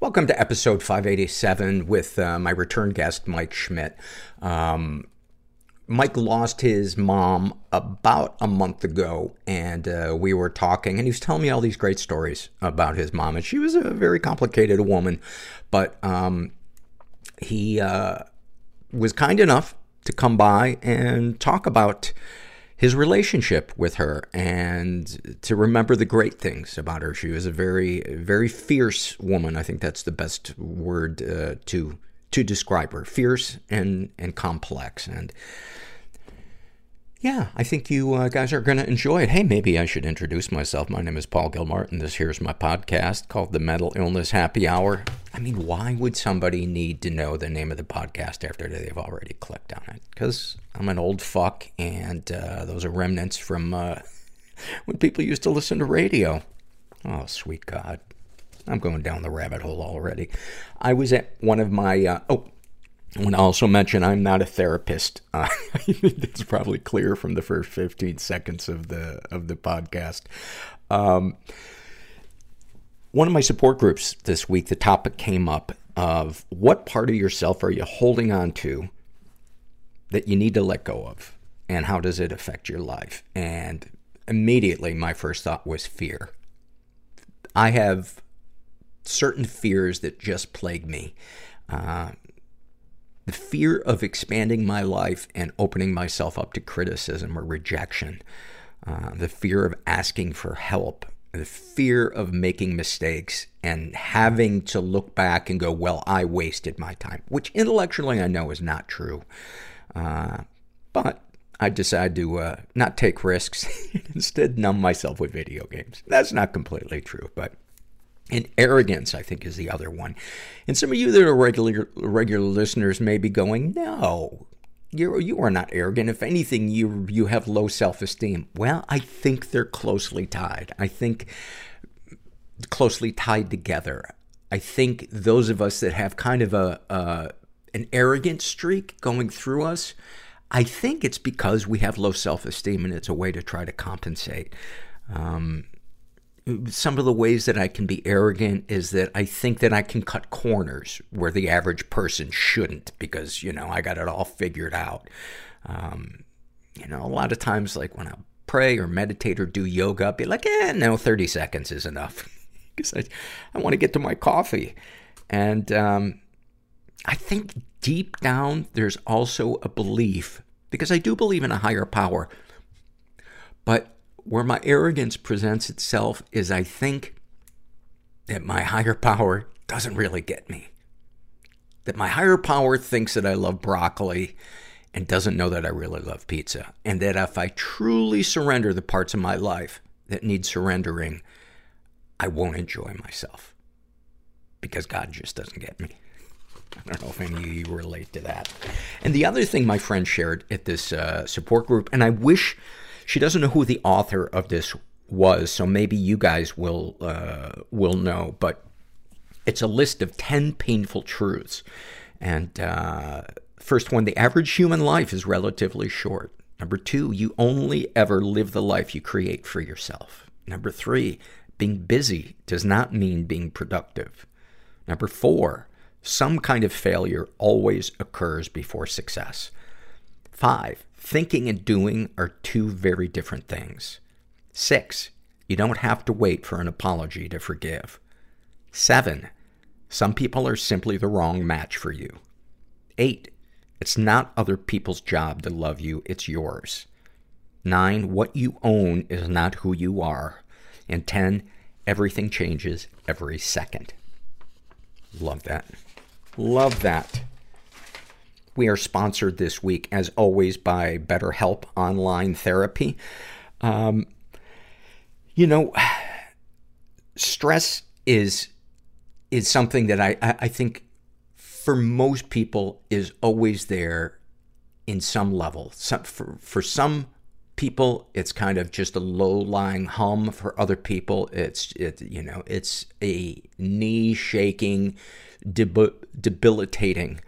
Welcome to episode 587 with uh, my return guest, Mike Schmidt. Um, Mike lost his mom about a month ago, and uh, we were talking, and he was telling me all these great stories about his mom. And she was a very complicated woman, but um, he uh, was kind enough to come by and talk about his relationship with her and to remember the great things about her. She was a very, very fierce woman. I think that's the best word uh, to to describe her: fierce and and complex. And yeah, I think you uh, guys are going to enjoy it. Hey, maybe I should introduce myself. My name is Paul Gilmartin. This here's my podcast called The Mental Illness Happy Hour. I mean, why would somebody need to know the name of the podcast after they've already clicked on it? Because I'm an old fuck, and uh, those are remnants from uh, when people used to listen to radio. Oh, sweet God. I'm going down the rabbit hole already. I was at one of my, uh, oh, want to also mention I'm not a therapist. Uh, it's probably clear from the first 15 seconds of the of the podcast. Um, one of my support groups this week, the topic came up of what part of yourself are you holding on to that you need to let go of, and how does it affect your life? And immediately, my first thought was fear. I have certain fears that just plague me. Uh, the fear of expanding my life and opening myself up to criticism or rejection, uh, the fear of asking for help, the fear of making mistakes and having to look back and go, well, I wasted my time, which intellectually I know is not true. Uh, but I decide to uh, not take risks, instead numb myself with video games. That's not completely true, but and arrogance, I think, is the other one. And some of you that are regular regular listeners may be going, "No, you're you are not arrogant. If anything, you you have low self esteem." Well, I think they're closely tied. I think closely tied together. I think those of us that have kind of a uh, an arrogant streak going through us, I think it's because we have low self esteem, and it's a way to try to compensate. Um, some of the ways that I can be arrogant is that I think that I can cut corners where the average person shouldn't because, you know, I got it all figured out. Um, you know, a lot of times, like when I pray or meditate or do yoga, I'll be like, eh, no, 30 seconds is enough because I, I want to get to my coffee. And um, I think deep down, there's also a belief, because I do believe in a higher power, but where my arrogance presents itself is I think that my higher power doesn't really get me. That my higher power thinks that I love broccoli and doesn't know that I really love pizza. And that if I truly surrender the parts of my life that need surrendering, I won't enjoy myself. Because God just doesn't get me. I don't know if any of you relate to that. And the other thing my friend shared at this uh, support group, and I wish she doesn't know who the author of this was, so maybe you guys will, uh, will know, but it's a list of 10 painful truths. And, uh, first one, the average human life is relatively short. Number two, you only ever live the life you create for yourself. Number three, being busy does not mean being productive. Number four, some kind of failure always occurs before success. Five, Thinking and doing are two very different things. Six, you don't have to wait for an apology to forgive. Seven, Some people are simply the wrong match for you. Eight, it's not other people's job to love you, it's yours. Nine, what you own is not who you are. And ten, everything changes every second. Love that. Love that. We are sponsored this week, as always, by BetterHelp Online Therapy. Um, you know, stress is is something that I, I, think for most people is always there in some level. Some, for, for some people, it's kind of just a low-lying hum. For other people, it's, it, you know, it's a knee-shaking, deb- debilitating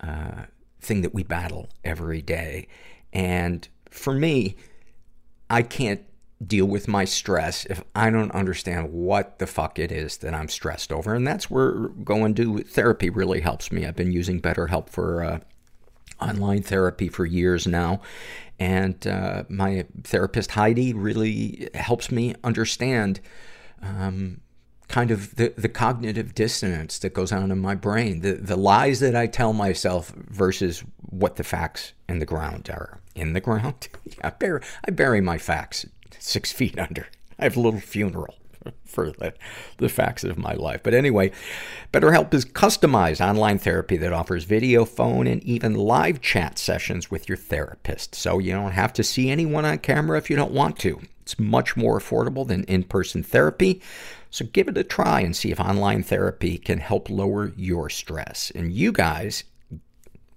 uh, thing that we battle every day. And for me, I can't deal with my stress if I don't understand what the fuck it is that I'm stressed over. And that's where going to therapy really helps me. I've been using BetterHelp for uh, online therapy for years now. And uh, my therapist, Heidi, really helps me understand um, kind of the, the cognitive dissonance that goes on in my brain, the, the lies that I tell myself versus what the facts in the ground are. In the ground? yeah, I bury, I bury my facts six feet under. I have a little funeral for the, the facts of my life. But anyway, BetterHelp is customized online therapy that offers video, phone, and even live chat sessions with your therapist. So you don't have to see anyone on camera if you don't want to. It's much more affordable than in-person therapy. So give it a try and see if online therapy can help lower your stress. And you guys,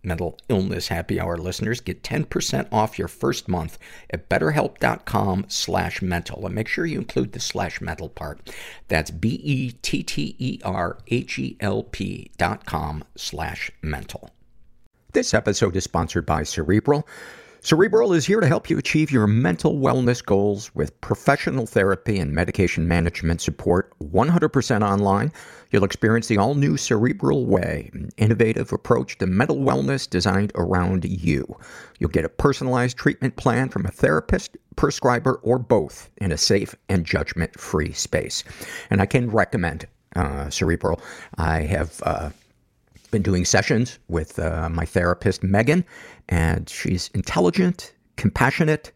mental illness happy hour listeners get 10% off your first month at betterhelp.com slash mental. And make sure you include the slash mental part. That's b-e-t-t-e-r-h-e-l-p dot com slash mental. This episode is sponsored by cerebral Cerebral is here to help you achieve your mental wellness goals with professional therapy and medication management support 100% online. You'll experience the all new Cerebral Way, an innovative approach to mental wellness designed around you. You'll get a personalized treatment plan from a therapist, prescriber, or both in a safe and judgment free space. And I can recommend uh, Cerebral. I have. Uh, been doing sessions with uh, my therapist, Megan, and she's intelligent, compassionate.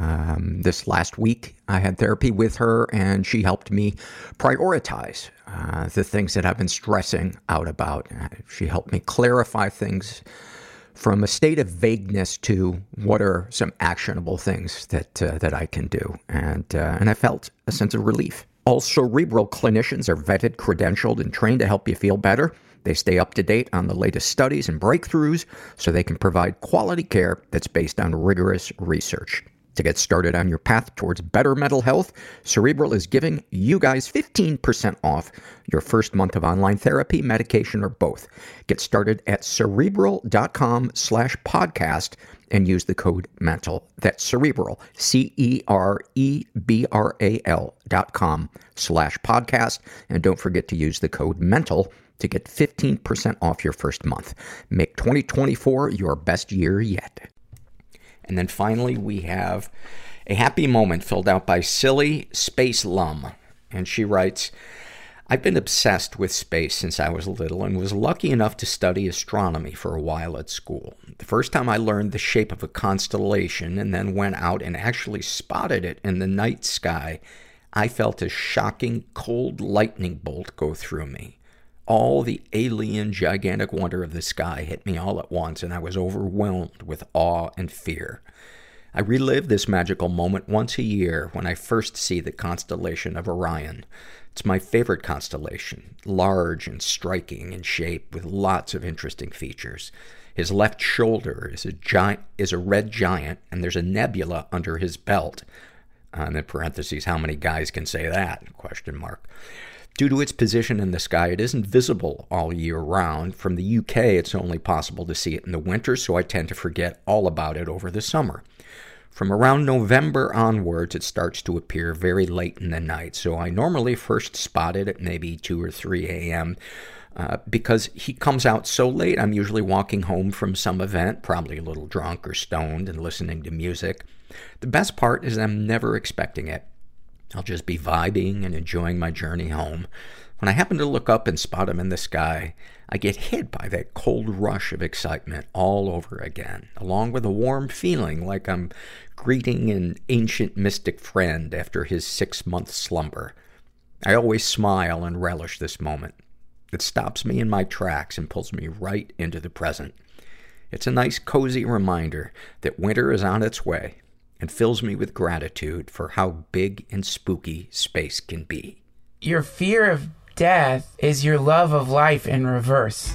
Um, this last week, I had therapy with her, and she helped me prioritize uh, the things that I've been stressing out about. Uh, she helped me clarify things from a state of vagueness to what are some actionable things that uh, that I can do, and uh, and I felt a sense of relief. All cerebral clinicians are vetted, credentialed, and trained to help you feel better. They stay up to date on the latest studies and breakthroughs so they can provide quality care that's based on rigorous research. To get started on your path towards better mental health, Cerebral is giving you guys 15% off your first month of online therapy, medication, or both. Get started at cerebral.com slash podcast and use the code MENTAL. That's cerebral, C E R E B R A L dot com slash podcast. And don't forget to use the code MENTAL to get 15% off your first month. Make 2024 your best year yet. And then finally, we have a happy moment filled out by Silly Space Lum. And she writes, I've been obsessed with space since I was little and was lucky enough to study astronomy for a while at school. The first time I learned the shape of a constellation and then went out and actually spotted it in the night sky, I felt a shocking cold lightning bolt go through me all the alien, gigantic wonder of the sky hit me all at once, and I was overwhelmed with awe and fear. I relive this magical moment once a year when I first see the constellation of Orion. It's my favorite constellation, large and striking in shape with lots of interesting features. His left shoulder is a giant, is a red giant, and there's a nebula under his belt. Uh, and in parentheses, how many guys can say that? Question mark. Due to its position in the sky, it isn't visible all year round. From the UK, it's only possible to see it in the winter, so I tend to forget all about it over the summer. From around November onwards, it starts to appear very late in the night, so I normally first spot it at maybe 2 or 3 a.m. Uh, because he comes out so late, I'm usually walking home from some event, probably a little drunk or stoned and listening to music. The best part is I'm never expecting it. I'll just be vibing and enjoying my journey home. When I happen to look up and spot him in the sky, I get hit by that cold rush of excitement all over again, along with a warm feeling like I'm greeting an ancient mystic friend after his six month slumber. I always smile and relish this moment. It stops me in my tracks and pulls me right into the present. It's a nice, cozy reminder that winter is on its way and fills me with gratitude for how big and spooky space can be. Your fear of death is your love of life in reverse.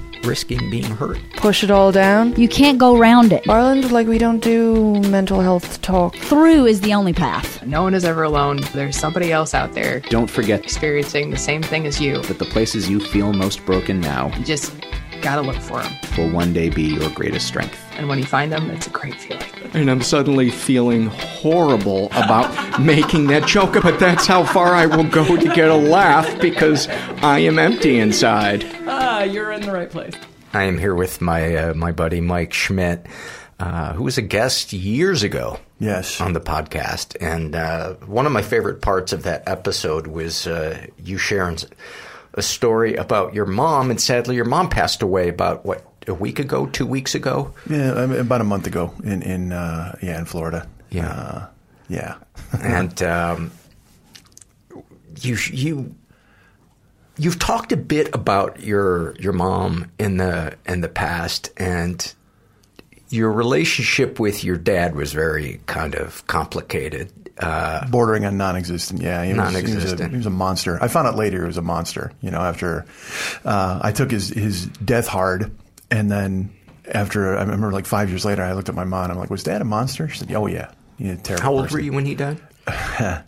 risking being hurt. Push it all down. You can't go round it. Ireland, like we don't do mental health talk. Through is the only path. No one is ever alone. There's somebody else out there Don't forget experiencing the same thing as you. that the places you feel most broken now You just gotta look for them. will one day be your greatest strength. And when you find them, it's a great feeling. And I'm suddenly feeling horrible about making that joke, but that's how far I will go to get a laugh because I am empty inside. Ah, you're in the right place. I am here with my uh, my buddy Mike Schmidt, uh, who was a guest years ago. Yes. on the podcast, and uh, one of my favorite parts of that episode was uh, you sharing a story about your mom, and sadly, your mom passed away about what a week ago, two weeks ago. Yeah, about a month ago in in uh, yeah in Florida. Yeah. uh, yeah. and um, you you you've talked a bit about your your mom in the in the past and your relationship with your dad was very kind of complicated uh, bordering on non-existent. Yeah, he was, He was, a, Non-existent. he was a monster. I found out later he was a monster. You know, after uh, I took his his death hard, and then after I remember like five years later, I looked at my mom. I'm like, "Was Dad a monster?" She said, "Oh yeah." He a terrible how old person. were you when he died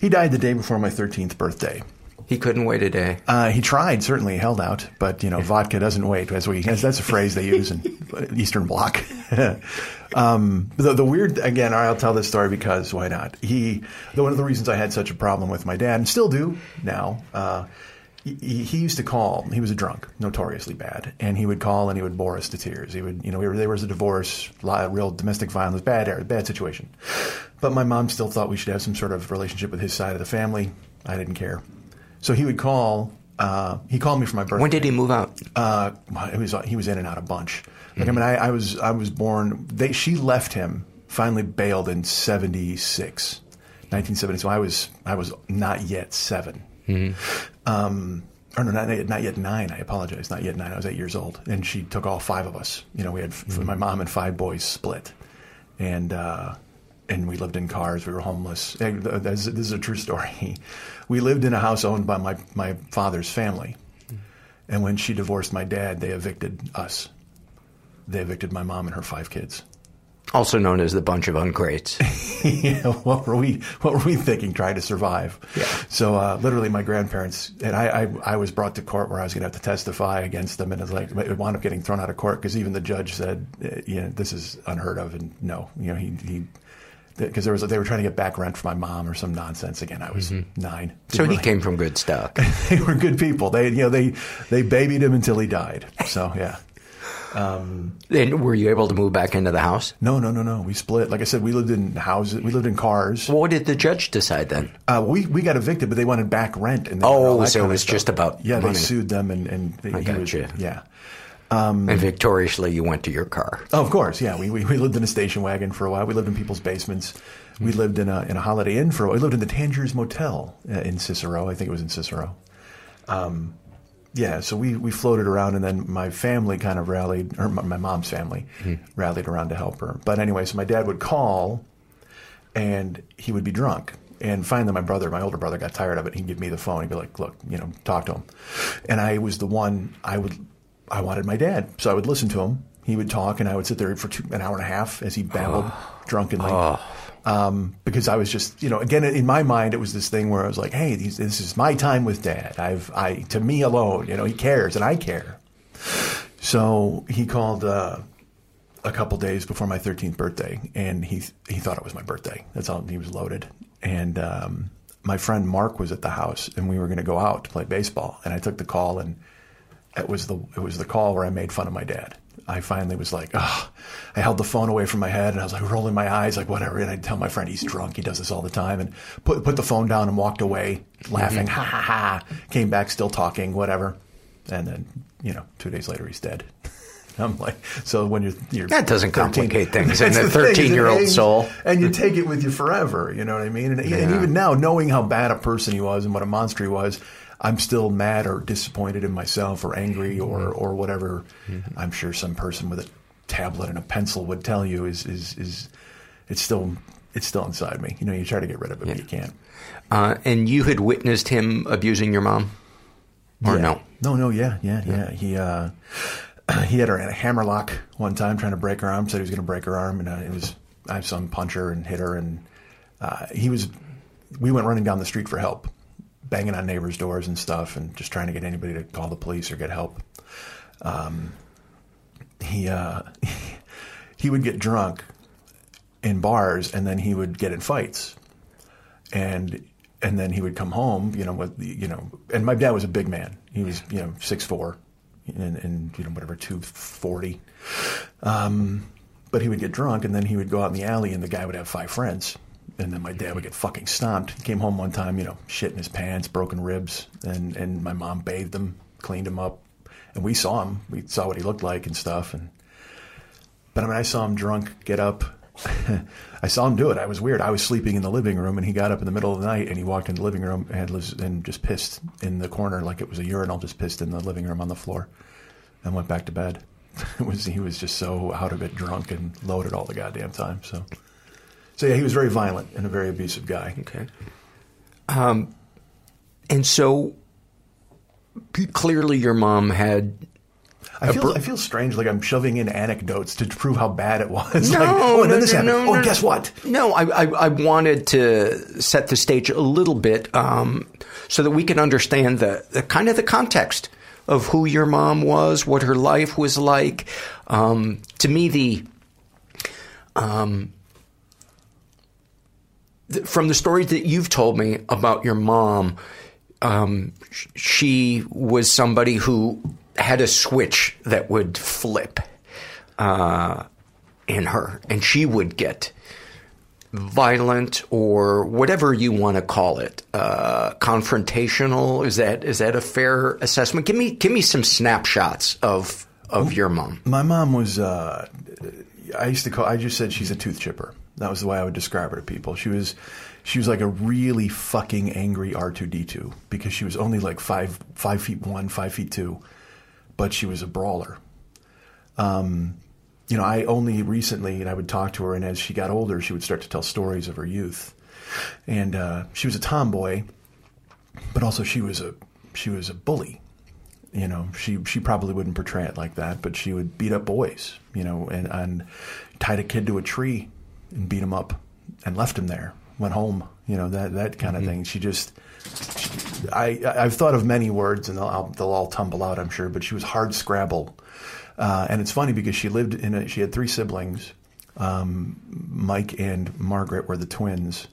He died the day before my 13th birthday. He couldn't wait a day Uh, he tried, certainly held out, but you know, vodka doesn't wait. That's what he, that's, a phrase they use in Eastern Bloc. um, the, the weird again, I'll tell this story because why not? He, the, one of the reasons I had such a problem with my dad, and still do now. Uh, he, he used to call. He was a drunk, notoriously bad, and he would call and he would bore us to tears. He would, you know, we were, there was a divorce, real domestic violence, bad bad situation. But my mom still thought we should have some sort of relationship with his side of the family. I didn't care. So he would call. Uh, he called me for my birthday. when did he move out Uh, it was he was in and out a bunch. Like I mean, I, I was I was born. They she left him. Finally bailed in 76, 1970. So I was I was not yet 7 Um, or no, not, not yet nine. I apologize. Not yet nine. I was eight years old, and she took all five of us. You know, we had f my mom and five boys split, and uh, and we lived in cars. We were homeless. Th- This, this is a true story. We lived in a house owned by my my father's family, and when she divorced my dad, they evicted us. They evicted my mom and her five kids. also known as the bunch of ungrates. Yeah, what were we? What were we thinking? Trying to survive. Yeah. So uh, literally, my grandparents and I, I. I was brought to court where I was going to have to testify against them, and it like it wound up getting thrown out of court because even the judge said, "You know, this is unheard of," and no, you know, he he. Because there was, they were trying to get back rent for my mom or some nonsense. Again, I was nine. so he Really- came from good stock they were good people. They, you know, they they babied him until he died. So yeah. and were you able to move back into the house No, no, no, no. We split. Like I said, we lived in houses. We lived in cars. what did the judge decide then Uh, we we got evicted, but they wanted back rent. And they Oh, wanted all that so it was just about yeah. money. They sued them, and and they, I got was, you. yeah. And victoriously you went to your car Oh, of course, yeah. We, we we lived in a station wagon for a while. We lived in people's basements. We Hmm. lived in a in a Holiday Inn for a while. We lived in the Tangiers Motel uh, in Cicero. I think it was in Cicero. Um, yeah, so we, we floated around, and then my family kind of rallied, or my, my mom's family rallied around to help her. But anyway, so my dad would call, and he would be drunk. And finally, my brother, my older brother, got tired of it. He'd give me the phone. He'd be like, "Look, you know, talk to him." And I was the one. I would, I wanted my dad, so I would listen to him. He would talk, and I would sit there for two, an hour and a half as he babbled drunkenly. Um, because I was just, you know, again in my mind, it was this thing where I was like, "Hey, these, this is my time with Dad. I've, I, to me alone, you know, he cares and I care." So he called. Uh, a couple days before my 13th birthday, and he he thought it was my birthday. That's all. He was loaded, and um, my friend Mark was at the house, and we were going to go out to play baseball. And I took the call, and it was the it was the call where I made fun of my dad. I finally was like, oh, I held the phone away from my head, and I was like rolling my eyes, like whatever. And I'd tell my friend he's drunk. He does this all the time, and put put the phone down and walked away, mm-hmm. laughing, ha ha ha. Came back still talking, whatever. And then you know, two days later he's dead. I'm like, so when you're, you're That doesn't 13 complicate things in a the thing, is it 13-year-old soul. and you take it with you forever. You know what I mean? And, and even now, knowing how bad a person he was and what a monster he was, I'm still mad or disappointed in myself or angry or Mm-hmm. or whatever. I'm sure some person with a tablet and a pencil would tell you is is is it's still it's still inside me. You know, you try to get rid of it, but you can't. Uh, and you had witnessed him abusing your mom, or Yeah. no? No, no, yeah, yeah, yeah. He uh, he had her in a hammerlock one time, trying to break her arm. Said he was going to break her arm, and uh, it was I saw him punch her and hit her, and uh, he was. We went running down the street for help, banging on neighbors' doors and stuff, and just trying to get anybody to call the police or get help. Um, he uh, he would get drunk in bars, and then he would get in fights, and and then he would come home, you know, with you know, and my dad was a big man. He was, you know, six four, and, and you know whatever two forty. Um, but he would get drunk, and then he would go out in the alley, and the guy would have five friends, and then my dad would get fucking stomped. He came home one time, you know, shit in his pants, broken ribs, and and my mom bathed him, cleaned him up, and we saw him. We saw what he looked like and stuff, and but I mean, I saw him drunk get up. I saw him do it. I was weird. I was sleeping in the living room, and he got up in the middle of the night and he walked in the living room and, was, and just pissed in the corner like it was a urinal. Just pissed in the living room on the floor, and went back to bed. Was he was just so out of it, drunk and loaded all the goddamn time. So, so yeah, he was very violent and a very abusive guy. Okay. Um, and so clearly, your mom had. I feel I feel strange, like I'm shoving in anecdotes to prove how bad it was. No, like, oh, and no, then this no, happened. no, oh, guess what? No, I, I, I wanted to set the stage a little bit um, so that we can understand the, the kind of the context of who your mom was, what her life was like. Um, to me, the um, th- from the stories that you've told me about your mom, um, sh- she was somebody who had a switch that would flip uh, in her, and she would get violent or whatever you want to call it, uh, confrontational. Is that is that a fair assessment? Give me give me some snapshots of of your mom. My mom was. Uh, I used to call. I just said she's a tooth chipper. That was the way I would describe her to people. She was. She was like a really fucking angry R two D two because she was only like five five feet one, five feet two, but she was a brawler. Um, you know, I only recently, and I would talk to her, and as she got older, she would start to tell stories of her youth, and uh, she was a tomboy, but also she was a she was a bully. You know, she she probably wouldn't portray it like that, but she would beat up boys. You know, and and tied a kid to a tree and beat him up and left him there. Went home. You know that that kind of thing. She just. She, I I've thought of many words and they'll they'll all tumble out. I'm sure, but she was hard scrabble. Uh, and it's funny because she lived in a, she had three siblings. Um, Mike and Margaret were the twins.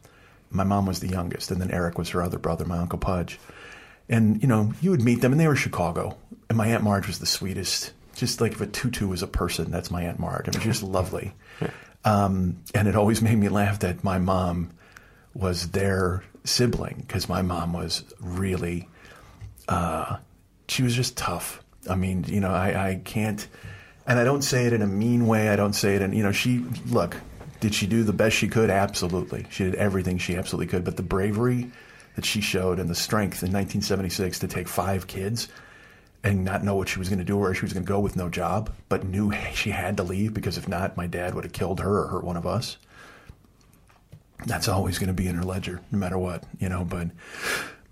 My mom was the youngest, and then Eric was her other brother, my uncle Pudge. And you know, you would meet them, and they were Chicago. And my aunt Marge was the sweetest. Just like if a tutu was a person, that's my aunt Marge. It was just lovely. Um, and it always made me laugh that my mom was their sibling because my mom was really, uh, she was just tough. I mean, you know, I, I can't, and I don't say it in a mean way. I don't say it in, you know, she, look, did she do the best she could? Absolutely. She did everything she absolutely could. But the bravery that she showed and the strength in 1976 to take five kids and not know what she was going to do or where she was going to go with no job, but knew she had to leave because if not, my dad would have killed her or hurt one of us. That's always going to be in her ledger, no matter what, you know. But,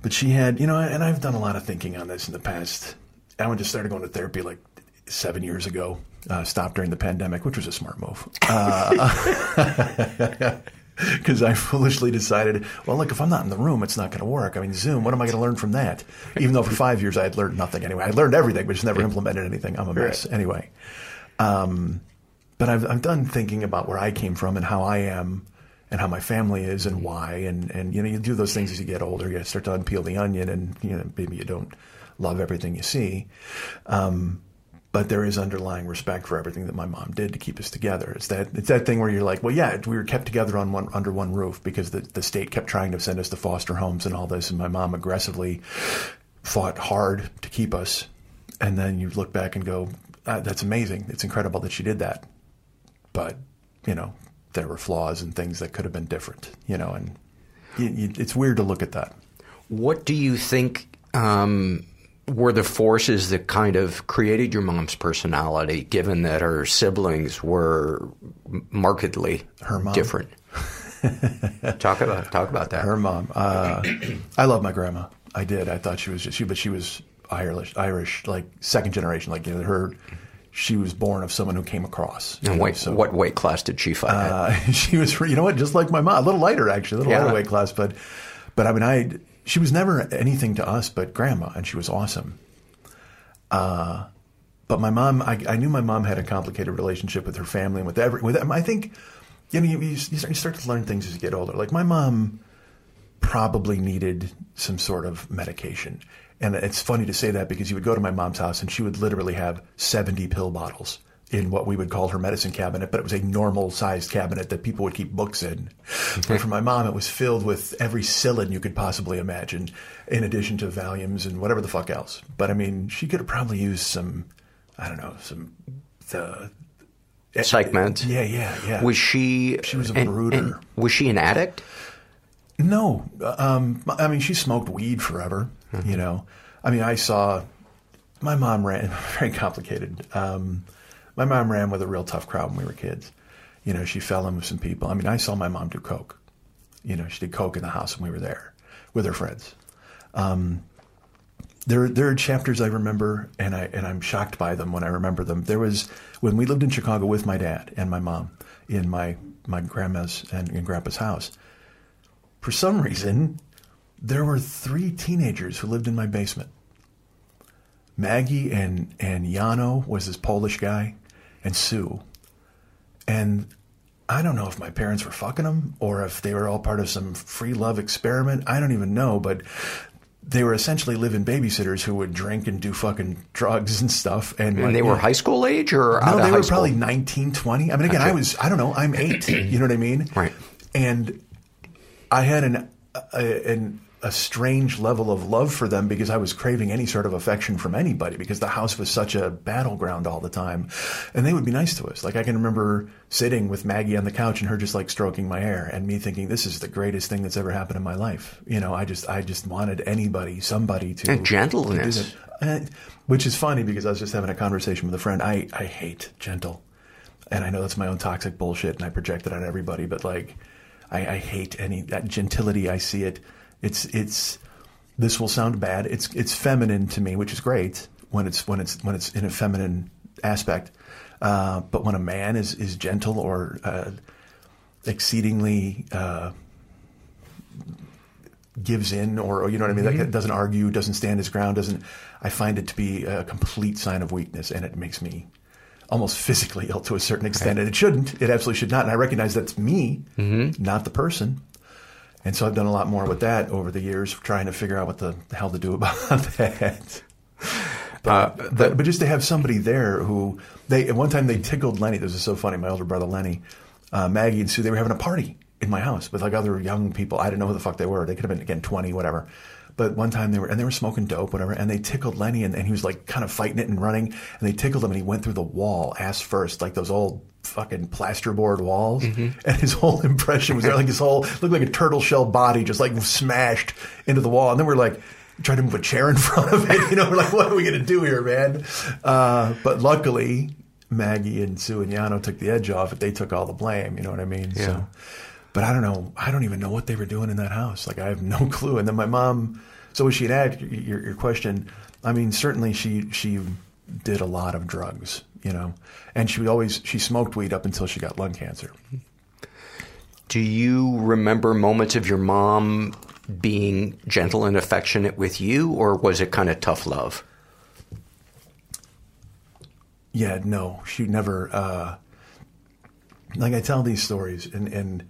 but she had, you know, and I've done a lot of thinking on this in the past. I went to started going to therapy like seven years ago. Uh, stopped during the pandemic, which was a smart move. Because I foolishly decided, well, look, if I'm not in the room, it's not going to work. I mean, Zoom, what am I going to learn from that? Even though for five years I had learned nothing anyway. I learned everything, but just never implemented anything. I'm a mess. Anyway. Um, but I've I'm done thinking about where I came from and how I am and how my family is and why and and you know you do those things as you get older. You start to unpeel the onion and you know maybe you don't love everything you see. Um, but there is underlying respect for everything that my mom did to keep us together. It's that it's that thing where you're like, well, yeah, we were kept together on one under one roof because the the state kept trying to send us to foster homes and all this, and my mom aggressively fought hard to keep us. And then you look back and go, ah, that's amazing. It's incredible that she did that. But you know, there were flaws and things that could have been different. You know, and you, you, it's weird to look at that. What do you think um, were the forces that kind of created your mom's personality, given that her siblings were markedly her different? talk about talk about that. Her mom. Uh, I love my grandma. I did. I thought she was just, she, but she was Irish, Irish, like second generation. Like you know, her, she was born of someone who came across. And wait, so, what weight class did she fight? Uh, she was, you know what, just like my mom, a little lighter actually, a little Yeah. lighter weight class, but, but I mean, I, she was never anything to us but grandma, and she was awesome. Uh, but my mom, I, I knew my mom had a complicated relationship with her family and with every, with, I think, you know, you, you start you start to learn things as you get older. Like my mom probably needed some sort of medication. And it's funny to say that because you would go to my mom's house and she would literally have 70 pill bottles in what we would call her medicine cabinet, but it was a normal sized cabinet that people would keep books in. But for my mom, it was filled with every psyllid you could possibly imagine, in addition to Valiums and whatever the fuck else. But I mean, she could have probably used some, I don't know, some, the, Psych meds. Yeah, yeah, yeah. Was she? She was a and- brooder. and was she an addict? No, um, I mean she smoked weed forever. You know, I mean I saw my mom ran very complicated. Um, my mom ran with a real tough crowd when we were kids. You know, she fell in with some people. I mean, I saw my mom do coke. You know, she did coke in the house when we were there with her friends. Um, there, there are chapters I remember, and I and I'm shocked by them when I remember them. There was when we lived in Chicago with my dad and my mom in my my grandma's and, and grandpa's house. For some reason, there were three teenagers who lived in my basement. Maggie and and Jano was this Polish guy, and Sue. And I don't know if my parents were fucking them or if they were all part of some free love experiment. I don't even know, but they were essentially living babysitters who would drink and do fucking drugs and stuff. And, And like, they were high school age or No, out of they were school? probably 19, 20. I mean, again, I was, I don't know, I'm eight. you know what I mean? Right. And I had an, an, a strange level of love for them because I was craving any sort of affection from anybody because the house was such a battleground all the time. And they would be nice to us. Like I can remember sitting with Maggie on the couch and her just like stroking my hair and me thinking, this is the greatest thing that's ever happened in my life. You know, I just, I just wanted anybody, somebody to. And gentleness. to which is funny because I was just having a conversation with a friend. I, I hate gentle. And I know that's my own toxic bullshit and I project it on everybody, but like, I, I hate any that gentility. I see it. It's it's. This will sound bad. It's it's feminine to me, which is great when it's when it's when it's in a feminine aspect. Uh, but when a man is is gentle or uh, exceedingly uh, gives in, or, or you know what I mean, Mhm. like doesn't argue, doesn't stand his ground, doesn't. I find it to be a complete sign of weakness, and it makes me almost physically ill to a certain extent. And it shouldn't. It absolutely should not. And I recognize that's me, not the person. And so I've done a lot more with that over the years, trying to figure out what the hell to do about that. But, but, but just to have somebody there who they at one time they tickled Lenny. This is so funny. My older brother Lenny, uh, Maggie and Sue, they were having a party in my house with like other young people. I didn't know who the fuck they were. They could have been again twenty, whatever. But one time they were and they were smoking dope, whatever. And they tickled Lenny, and, and he was like kind of fighting it and running. And they tickled him, and he went through the wall ass first, like those old fucking plasterboard walls. And his whole impression was there, like his whole looked like a turtle shell body just like smashed into the wall. And then we're like trying to move a chair in front of it. You know, we're like, what are we going to do here, man? Uh, but luckily, Maggie and Sue and Yano took the edge off it. They took all the blame. You know what I mean? Yeah. So, but I don't know. I don't even know what they were doing in that house. Like I have no clue. And then my mom. So was she addict? Your, your question. I mean, certainly she she did a lot of drugs. You know, and she always she smoked weed up until she got lung cancer. Do you remember moments of your mom being gentle and affectionate with you, or was it kind of tough love? Yeah, no, she never. Uh, like I tell these stories, and and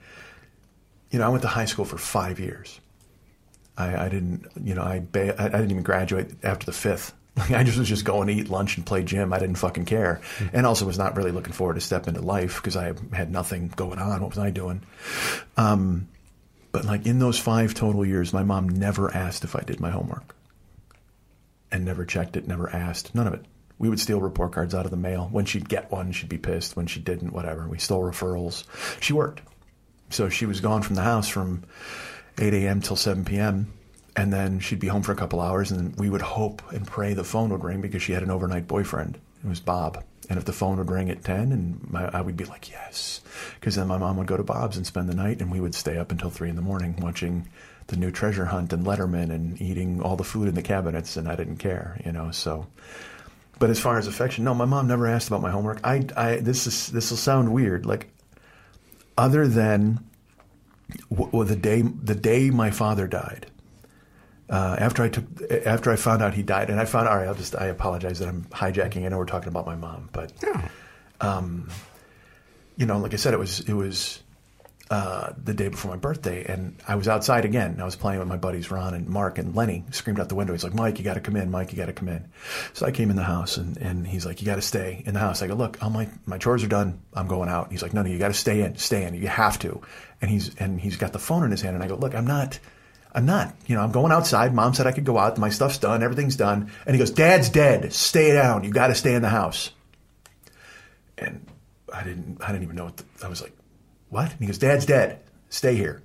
you know, I went to high school for five years. I, I didn't, you know, I ba- I I didn't even graduate after the fifth. Like I just was just going to eat lunch and play gym. I didn't fucking care, and also was not really looking forward to step into life because I had nothing going on. What was I doing? Um, but like in those five total years, my mom never asked if I did my homework, and never checked it, never asked, none of it. We would steal report cards out of the mail. When she'd get one, she'd be pissed. When she didn't, whatever. We stole referrals. She worked, so she was gone from the house from 8 a.m. till 7 p.m. And then she'd be home for a couple hours, and we would hope and pray the phone would ring because she had an overnight boyfriend. It was Bob. And if the phone would ring at 10, and my, I would be like, yes. Because then my mom would go to Bob's and spend the night, and we would stay up until 3 in the morning watching the new treasure hunt and Letterman and eating all the food in the cabinets, and I didn't care, you know, so. But as far as affection, no, my mom never asked about my homework. I, I, this is, this will sound weird. Like, other than well, the day the day my father died. Uh, after I took after I found out he died, and I found all right. I'll just I apologize that I'm hijacking. I know we're talking about my mom, but um, you know, like I said, it was it was uh, the day before my birthday, and I was outside again. I was playing with my buddies Ron and Mark, and Lenny screamed out the window. He's like, "Mike, you got to come in. Mike, you got to come in." So I came in the house, and, and he's like, "You got to stay in the house." I go, "Look, all my my chores are done. I'm going out." He's like, "No, no, you got to stay in. Stay in. You have to." And he's and he's got the phone in his hand, and I go, "Look, I'm not." I'm not, you know, I'm going outside. Mom said I could go out. My stuff's done. Everything's done. And he goes, Dad's dead. Stay down. You got to stay in the house. And I didn't, I didn't even know what the, I was like, what? And he goes, Dad's dead. Stay here.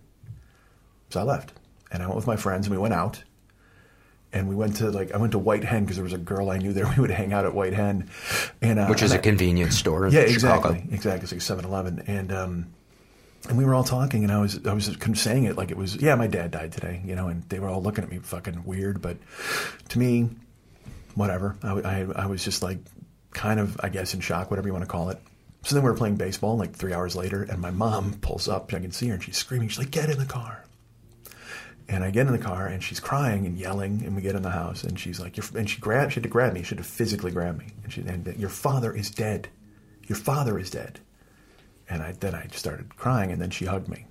So I left and I went with my friends and we went out and we went to like, I went to White Hen because there was a girl I knew there. We would hang out at White Hen. And, uh, Which is and a I- convenience store in yeah, Chicago. exactly, exactly. It's like Seven Eleven, and um, and we were all talking, and I was I was saying it like it was, yeah, my dad died today, you know, and they were all looking at me fucking weird, but to me, whatever. I, I, I was just like kind of, I guess, in shock, whatever you want to call it. So then we were playing baseball, like three hours later, and my mom pulls up. I can see her, and she's screaming. She's like, "Get in the car!" And I get in the car, and she's crying and yelling. And we get in the house, and she's like, Your, and she grabbed, she had to grab me. She had to physically grab me. And she, and your father is dead. Your father is dead. And I then I started crying, and then she hugged me.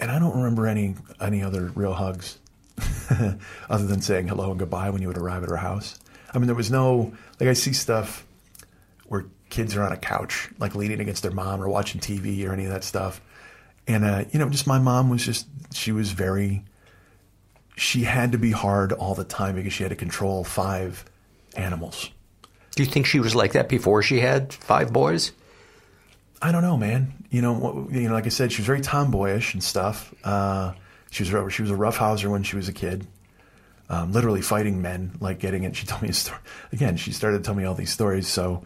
And I don't remember any any other real hugs, other than saying hello and goodbye when you would arrive at her house. I mean, there was no like I see stuff kids are on a couch, like leaning against their mom or watching TV or any of that stuff. And, uh, you know, just my mom was just, she was very, she had to be hard all the time because she had to control five animals. Do you think she was like that before she had five boys? I don't know, man. You know, what- you know, like I said, she was very tomboyish and stuff. Uh, she was she was a roughhouser when she was a kid, um, literally fighting men, like getting it. She told me a story again. She started to tell me all these stories. So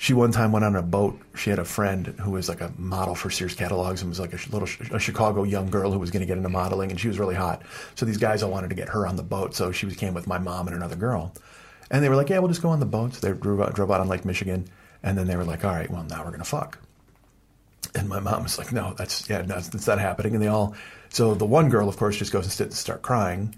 she one time went on a boat. She had a friend who was like a model for Sears catalogs and was like a little a Chicago young girl who was going to get into modeling, and she was really hot. So these guys all wanted to get her on the boat. So she came with my mom and another girl, and they were like, "Yeah, we'll just go on the boat." So they drove out, drove out on Lake Michigan, and then they were like, "All right, well now we're going to fuck." And my mom was like, "No, that's yeah, no, that's, not happening." And they all, so the one girl, of course, just goes and sit and start crying,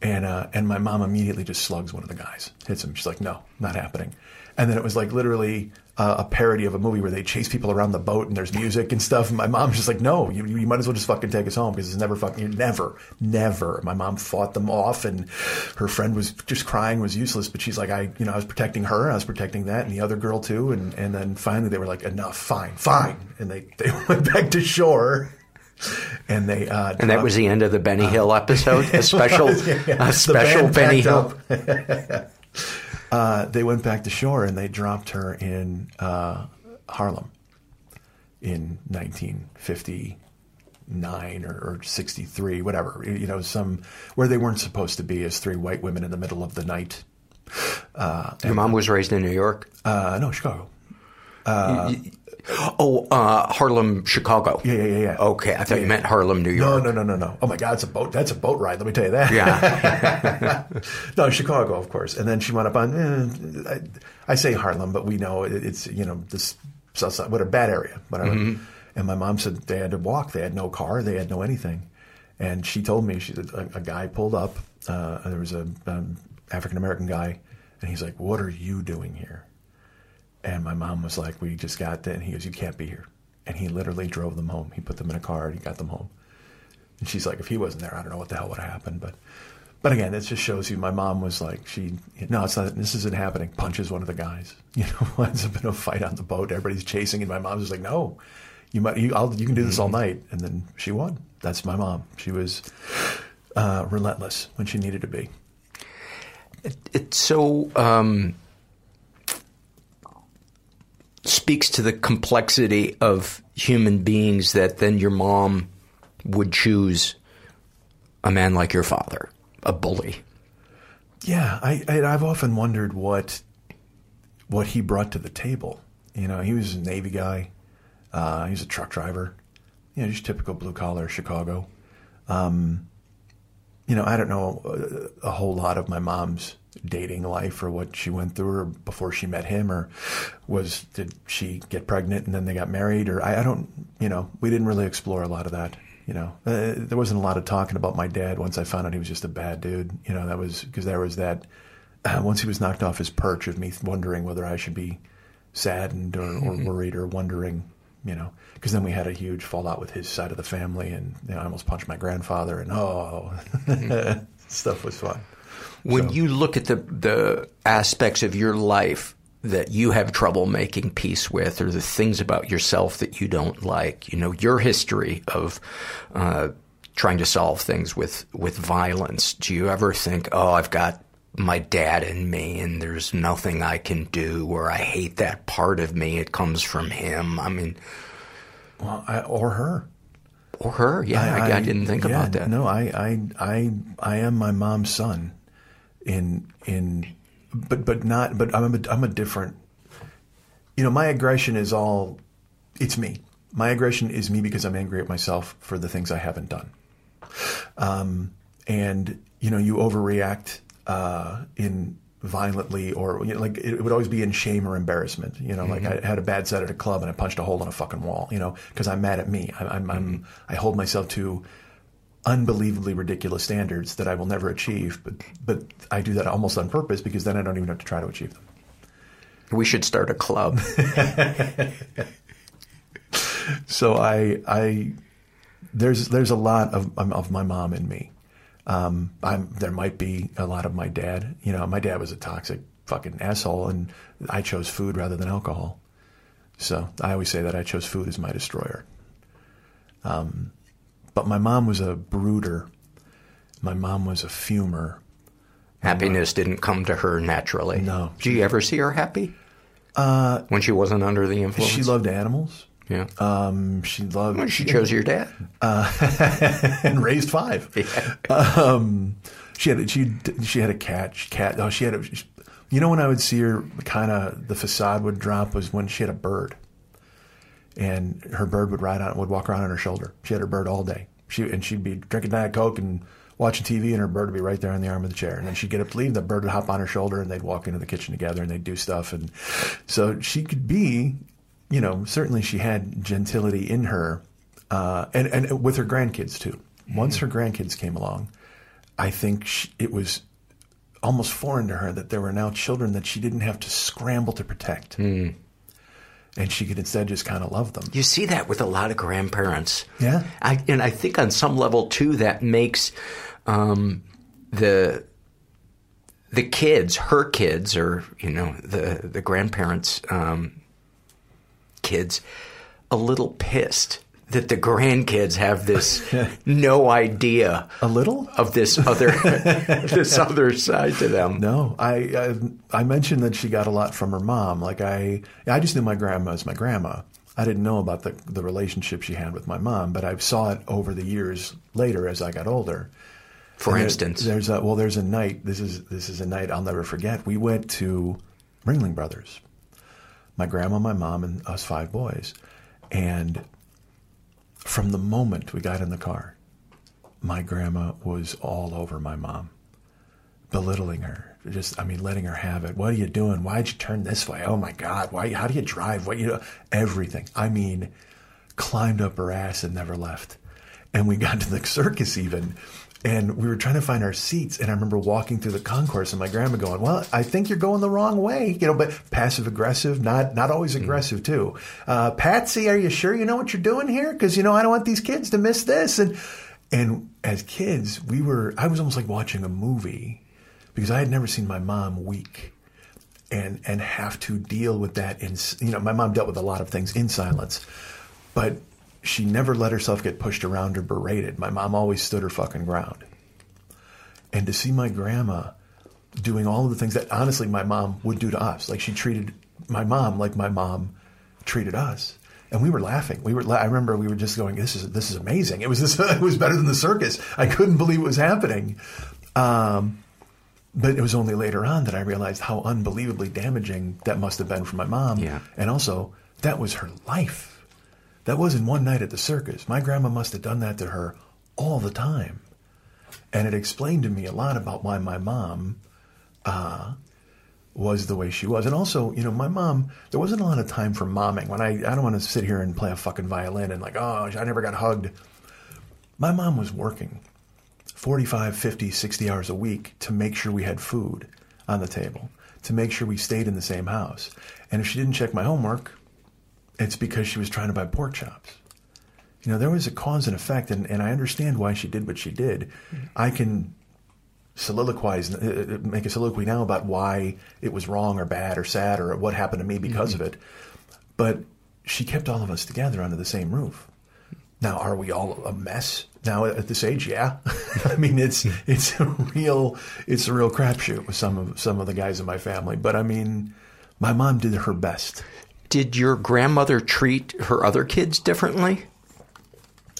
and uh, and my mom immediately just slugs one of the guys, hits him. She's like, "No, not happening." And then it was like literally uh, a parody of a movie where they chase people around the boat and there's music and stuff. And my mom's just like, "No, you, you might as well just fucking take us home because it's never fucking, you never, never." My mom fought them off, and her friend was just crying, was useless. But she's like, "I, you know, I was protecting her, I was protecting that, and the other girl too." And and then finally they were like, "Enough, fine, fine," and they they went back to shore. And they uh, And that was the end of the Benny Hill episode. A special, Yeah, yeah. a special Benny Hill. uh, they went back to shore and they dropped her in uh, Harlem in 1959 or, or 63, whatever. You know, some where they weren't supposed to be as three white women in the middle of the night. Uh, Your mom was raised in New York. uh, no, Chicago. Uh, Oh, uh, Harlem, Chicago. Yeah, yeah, yeah, yeah. Okay, I thought you meant Harlem, New York. no, no, no, no. No. Oh my God, it's a boat. That's a boat ride. Let me tell you that. Yeah. no, Chicago, of course. And then she went up on. Eh, I, I say Harlem, but we know it, it's you know this south side, what a bad area, whatever. Mhm. And my mom said they had to walk. They had no car. They had no anything. And she told me she said a, a guy pulled up. Uh, there was a um, African American guy, and he's like, "What are you doing here?" And my mom was like, "We just got there," and he goes, "You can't be here." And he literally drove them home. He put them in a car and he got them home. And she's like, "If he wasn't there, I don't know what the hell would have happened." But, but again, it just shows you. My mom was like, "She, no, it's not. This isn't happening." Punches one of the guys. You know, ends up in a fight on the boat. Everybody's chasing, and my mom's just like, "No, you might. You, I'll, you can do this all night." And then she won. That's my mom. She was uh, relentless when she needed to be. It, it so um, speaks to the complexity of human beings that then your mom would choose a man like your father, a bully. Yeah, I, I I've often wondered what what he brought to the table. You know, he was a Navy guy. Uh, he was a truck driver. You know, just typical blue collar Chicago. Um, you know, I don't know a, a, whole lot of my mom's dating life or what she went through or before she met him or was did she get pregnant and then they got married or I, I don't you know we didn't really explore a lot of that you know. Uh, there wasn't a lot of talking about my dad once I found out he was just a bad dude you know that was because there was that uh, once he was knocked off his perch of me wondering whether I should be saddened or, or worried or wondering you know, because then we had a huge fallout with his side of the family, and you know, I almost punched my grandfather, and oh, stuff was fun. When so. you look at the the aspects of your life that you have trouble making peace with, or the things about yourself that you don't like, you know, your history of uh, trying to solve things with with violence. Do you ever think, oh, I've got my dad in me and there's nothing I can do or I hate that part of me. It comes from him. I mean, well, I, or her. Or her, yeah. I, I, I didn't think yeah, about that. No, I, I, I, I am my mom's son. In, in, but, but not. But I'm a, I'm a different. You know, my aggression is all. It's me. My aggression is me because I'm angry at myself for the things I haven't done. Um, and you know, you overreact uh, in violently or you know, like it would always be in shame or embarrassment. You know, mm-hmm. like I had a bad set at a club and I punched a hole in a fucking wall. You know, because I'm mad at me. I, I'm, I'm mm-hmm. I hold myself to unbelievably ridiculous standards that I will never achieve. But but I do that almost on purpose because then I don't even have to try to achieve them. We should start a club. so I I there's there's a lot of of my mom in me. Um, there might be a lot of my dad. You know, my dad was a toxic fucking asshole, and I chose food rather than alcohol. So I always say that I chose food as my destroyer. Um, but my mom was a brooder. My mom was a fumer. Happiness didn't come to her naturally. No. Did you ever see her happy? Uh, when she wasn't under the influence? She loved animals. Yeah. Um, she loved. Well, she chose your dad. Uh, and raised five. Yeah. Um, she had she she had a cat. She cat. Oh, she had a. You know when I would see her, kind of the facade would drop was when she had a bird, and her bird would ride on would walk around on her shoulder. She had her bird all day. She and she'd be drinking diet coke and watching TV, and her bird would be right there on the arm of the chair. And then she'd get up to leave, the bird would hop on her shoulder, and they'd walk into the kitchen together, and they'd do stuff. And so she could be you know, certainly she had gentility in her, uh, and and with her grandkids too. Once her grandkids came along, I think she, it was almost foreign to her that there were now children that she didn't have to scramble to protect. Mm. And she could instead just kind of love them. You see that with a lot of grandparents. Yeah. I, and I think on some level, too, that makes um, the the kids, her kids, or, you know, the, the grandparents' um, kids a little pissed that the grandkids have this no idea a little of this other this other side to them. No, I, I, I mentioned that she got a lot from her mom. Like I I just knew my grandma as my grandma. I didn't know about the the relationship she had with my mom, but I saw it over the years later as I got older. For and instance, there, there's a well, there's a night. This is this is a night I'll never forget. We went to Ringling Brothers my grandma, my mom, and us five boys. And from the moment we got in the car, my grandma was all over my mom, belittling her. Just, I mean, letting her have it. What are you doing? Why'd you turn this way? Oh my God! Why? How do you drive? What you know? Everything. I mean, climbed up her ass and never left. And we got to the circus even, and we were trying to find our seats. And I remember walking through the concourse, and my grandma going, "Well, I think you're going the wrong way," you know, but passive aggressive, not not always aggressive too. Uh, Patsy, are you sure you know what you're doing here? Because you know I don't want these kids to miss this. And and as kids, we were. I was almost like watching a movie because I had never seen my mom weak and and have to deal with that in you know my mom dealt with a lot of things in silence but she never let herself get pushed around or berated my mom always stood her fucking ground and to see my grandma doing all of the things that honestly my mom would do to us like she treated my mom like my mom treated us and we were laughing. We were. la- I remember we were just going. This is this is amazing. It was this. It was better than the circus. I couldn't believe it was happening. Um, but it was only later on that I realized how unbelievably damaging that must have been for my mom. Yeah. And also, that was her life. That wasn't one night at the circus. My grandma must have done that to her all the time. And it explained to me a lot about why my mom uh, was the way she was. And also, you know, my mom, there wasn't a lot of time for momming. When I, I don't want to sit here and play a fucking violin and like, oh, I never got hugged. My mom was working 45, 50, 60 hours a week to make sure we had food on the table, to make sure we stayed in the same house. And if she didn't check my homework, it's because she was trying to buy pork chops. You know, there was a cause and effect, and, and I understand why she did what she did. I can soliloquize, uh, uh, make a soliloquy now about why it was wrong or bad or sad or what happened to me because of it. But she kept all of us together under the same roof. Now, are we all a mess now at this age? Yeah, I mean it's it's a real it's a real crapshoot with some of some of the guys in my family. But I mean, my mom did her best. Did your grandmother treat her other kids differently?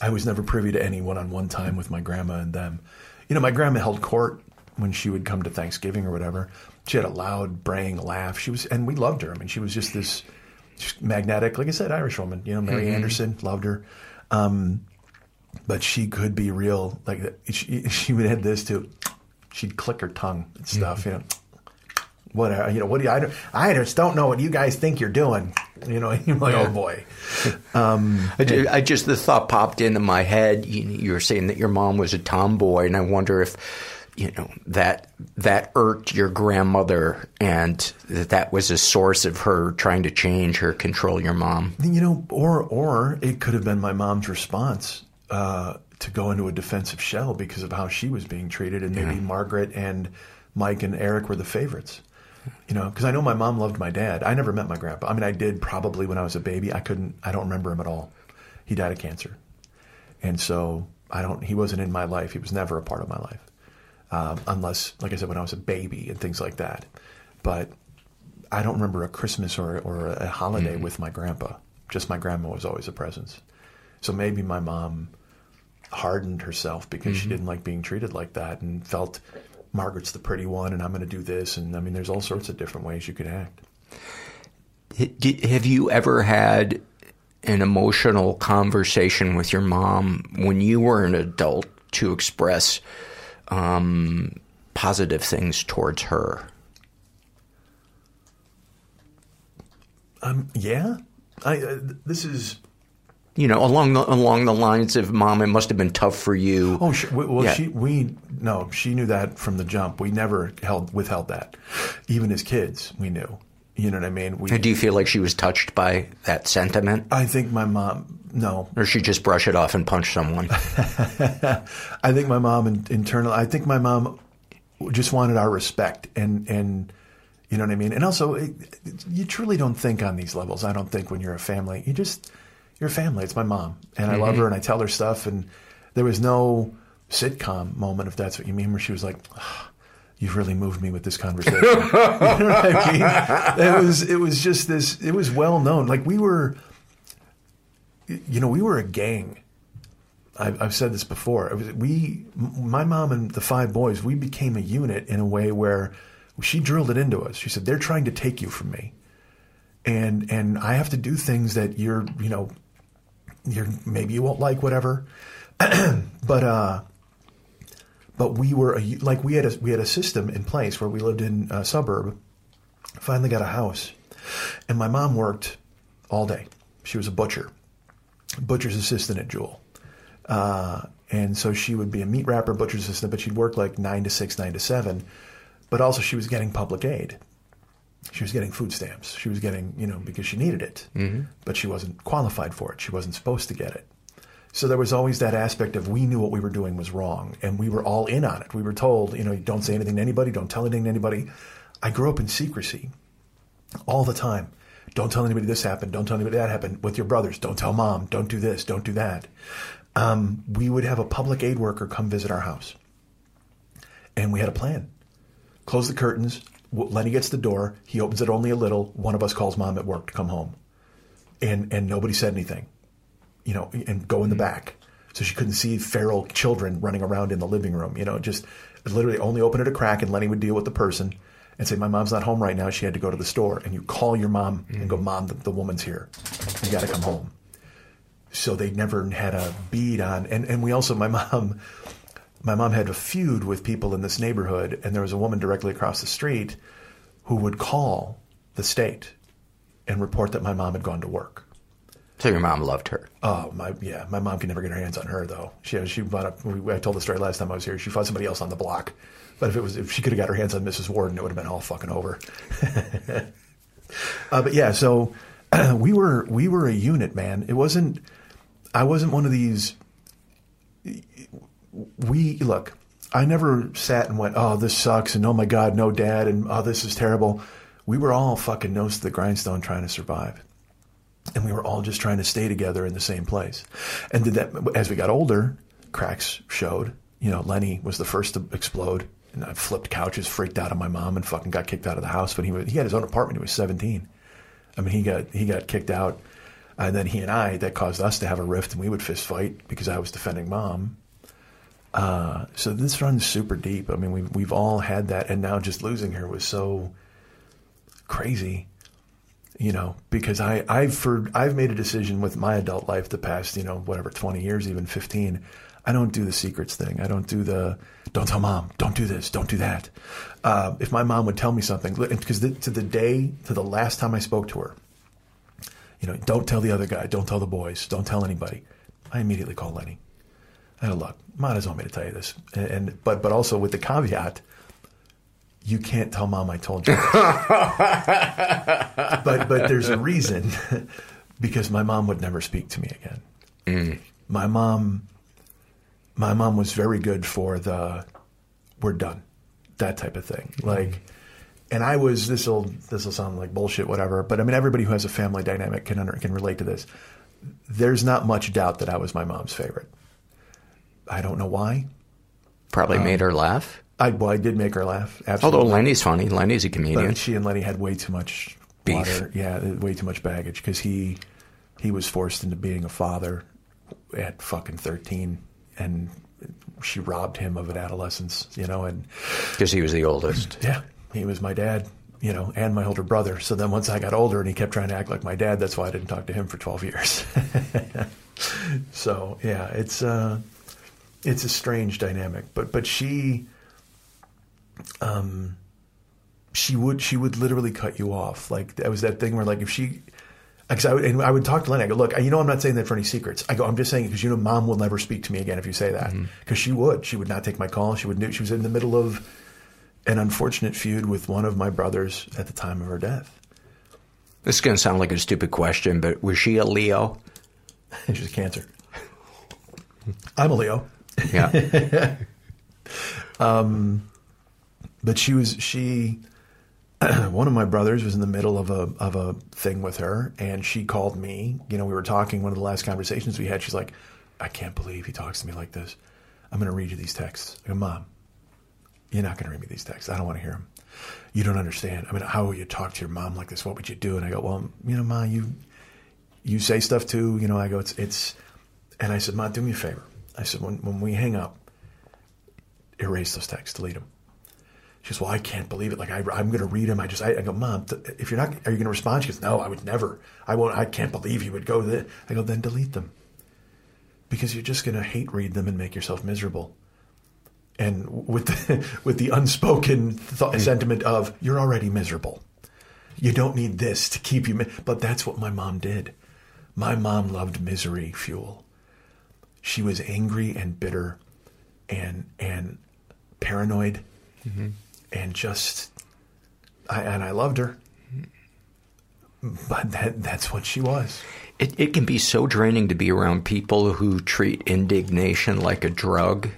I was never privy to any one-on-one time with my grandma and them. You know, my grandma held court when she would come to Thanksgiving or whatever. She had a loud, braying laugh. She was, and we loved her. I mean, she was just this just magnetic, like I said, Irish woman. You know, Mary Mhm. Anderson loved her. Um, but she could be real. Like she, she would have this too. She'd click her tongue and stuff. You know, what you know? What do you? I, don't, I just don't know what you guys think you're doing. You know, you're like, oh boy. Um, I, ju- I just the thought popped into my head. You, you were saying that your mom was a tomboy, and I wonder if you know that that irked your grandmother, and that that was a source of her trying to change or control your mom. You know, or or it could have been my mom's response uh, to go into a defensive shell because of how she was being treated, and maybe Yeah. Margaret and Mike and Eric were the favorites. You know, because I know my mom loved my dad. I never met my grandpa. I mean, I did probably when I was a baby. I couldn't. I don't remember him at all. He died of cancer, and so I don't. He wasn't in my life. He was never a part of my life, um, unless, like I said, when I was a baby and things like that. But I don't remember a Christmas or, or a holiday with my grandpa. Just my grandma was always a presence. So maybe my mom hardened herself because she Mhm. didn't like being treated like that and felt Margaret's the pretty one and I'm going to do this. And I mean, there's all sorts of different ways you could act. Have you ever had an emotional conversation with your mom when you were an adult to express um, positive things towards her? Um, yeah. I, uh, this is. You know, along the along the lines of mom, it must have been tough for you. Oh, sure. Well, Yeah. she we no, she knew that from the jump. We never held withheld that. Even as kids, we knew. You know what I mean? We, Do you feel like she was touched by that sentiment? I think my mom, no. Or she just brush it off and punch someone? I think my mom in, internal. I think my mom just wanted our respect, and and you know what I mean. And also, it- you truly don't think on these levels. I don't think when you're a family, you just you're family. It's my mom, and I love Mhm. her, and I tell her stuff. And there was no sitcom moment, if that's what you mean, where she was like. "Ah, You've really moved me with this conversation. you know what I mean? It was it was just this. It was well known. Like we were, you know, we were a gang. I've, I've said this before. It was, we, my mom and the five boys, we became a unit in a way where she drilled it into us. She said, "They're trying to take you from me, and and I have to do things that you're, you know, you're maybe you won't like, whatever." but uh, but we were a, like we had a we had a system in place where we lived in a suburb. Finally got a house, and my mom worked all day. She was a butcher, butcher's assistant at Jewel. Uh, And so she would be a meat wrapper, butcher's assistant, but she'd work like nine to six, nine to seven. But also she was getting public aid. She was getting food stamps. She was getting, you know, because she needed it. Mhm. But she wasn't qualified for it. She wasn't supposed to get it. So there was always that aspect of we knew what we were doing was wrong, and we were all in on it. We were told, you know, don't say anything to anybody, don't tell anything to anybody. I grew up in secrecy all the time. Don't tell anybody this happened. Don't tell anybody that happened with your brothers. Don't tell mom. Don't do this. Don't do that. Um, we would have a public aid worker come visit our house, and we had a plan. Close the curtains. Lenny gets the door. He opens it only a little. One of us calls mom at work to come home, and and nobody said anything you know, and go in the hmm. back. So she couldn't see feral children running around in the living room. You know, just literally only open it a crack, and Lenny would deal with the person and say, "My mom's not home right now. She had to go to the store." And you call your mom and go, hmm. "Mom, the, the woman's here. You got to come home." So they never had a bead on, and and we also, my mom, my mom had a feud with people in this neighborhood, and there was a woman directly across the street who would call the state and report that my mom had gone to work. So your mom loved her. Oh my, yeah. My mom could never get her hands on her though. She she bought up. we- I told the story last time I was here. She fought somebody else on the block, but if it was if she could have got her hands on Mrs. Warden, it would have been all fucking over. uh, but yeah, so we were we were a unit, man. It wasn't. I wasn't one of these. We look. I never sat and went, "Oh, this sucks," and "Oh my God, no dad," and "Oh, this is terrible." We were all fucking nose to the grindstone trying to survive and we were all just trying to stay together in the same place. And did that as we got older, cracks showed. You know, Lenny was the first to explode, and I flipped couches, freaked out on my mom, and fucking got kicked out of the house. But he was, he had his own apartment. He was seventeen. I mean, he got he got kicked out, and then he and I that caused us to have a rift, and we would fist fight because I was defending mom. Uh, so this runs super deep. I mean, we've we've all had that, and now just losing her was so crazy you know, because I, I've for I've made a decision with my adult life the past, you know, whatever, twenty years, even fifteen. I don't do the secrets thing. I don't do the don't tell mom, don't do this, don't do that. Uh, if my mom would tell me something, because to the day, to the last time I spoke to her, you know, don't tell the other guy, don't tell the boys, don't tell anybody. I immediately call Lenny. Go, look, mom doesn't want me to tell you this, and, and but but also with the caveat, you can't tell mom I told you. but but there's a reason because my mom would never speak to me again. Mm. My mom my mom was very good for the we're done. That type of thing. Mm-hmm. Like and I was this will this will sound like bullshit whatever, but I mean everybody who has a family dynamic can under, can relate to this. There's not much doubt that I was my mom's favorite. I don't know why. Probably Um, made her laugh. I well, I did make her laugh. Absolutely. Although Lenny's funny. Lenny's a comedian. But she and Lenny had way too much Beef. water. Yeah, way too much baggage because he he was forced into being a father at fucking thirteen, and she robbed him of an adolescence. You know, and Because he was the oldest. yeah, he was my dad. You know, and my older brother. So then once I got older and he kept trying to act like my dad, that's why I didn't talk to him for twelve years. so yeah, it's uh, it's a strange dynamic. But but she, um, she would she would literally cut you off. Like that was that thing where like if she. Because I would, and I would talk to Lenny. I go, look, you know, I'm not saying that for any secrets. I go, I'm just saying because you know, mom will never speak to me again if you say that. Because she would, she would not take my call. She would. She was in the middle of an unfortunate feud with one of my brothers at the time of her death. This is going to sound like a stupid question, but was she a Leo? She's cancer. I'm a Leo. Yeah. um, but she was she. one of my brothers was in the middle of a of a thing with her, and she called me. You know, we were talking. One of the last conversations we had, she's like, "I can't believe he talks to me like this. I'm going to read you these texts." I go, "Mom, you're not going to read me these texts. I don't want to hear them. You don't understand. I mean, how would you talk to your mom like this? What would you do?" And I go, "Well, you know, Ma, you you say stuff too. You know, I go, it's it's." And I said, "Ma, do me a favor." I said, "When when we hang up, erase those texts, delete them." She goes, "Well, I can't believe it. Like I, I'm going to read them. I just, I, I go, Mom, if you're not, are you going to respond?" She goes, "No, I would never. I won't. I can't believe you would go there." I go, "Then delete them, because you're just going to hate read them and make yourself miserable." And with the, with the unspoken th- hmm. sentiment of you're already miserable, you don't need this to keep you. Mi-. But that's what my mom did. My mom loved misery fuel. She was angry and bitter and and paranoid Mm-hmm. and just I, and I loved her. But that that's what she was. It, it can be so draining to be around people who treat indignation like a drug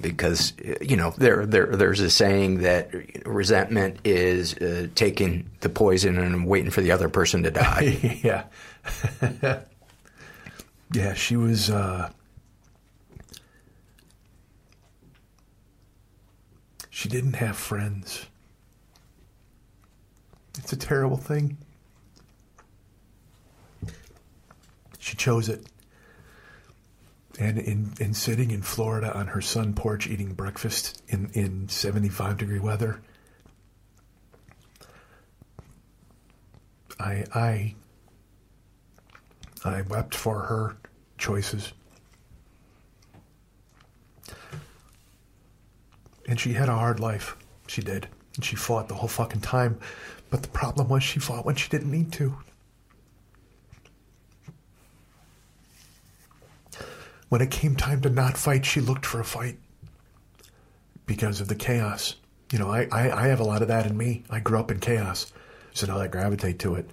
because you know there there there's a saying that resentment is uh, taking the poison and waiting for the other person to die. yeah. yeah, she was uh she didn't have friends. It's a terrible thing. She chose it. And in, in sitting in Florida on her sun porch eating breakfast in, in 75 degree weather, I, I, I wept for her choices. And she had a hard life. She did. And she fought the whole fucking time. But the problem was she fought when she didn't need to. When it came time to not fight, she looked for a fight because of the chaos. You know, I, I, I have a lot of that in me. I grew up in chaos, so now I gravitate to it.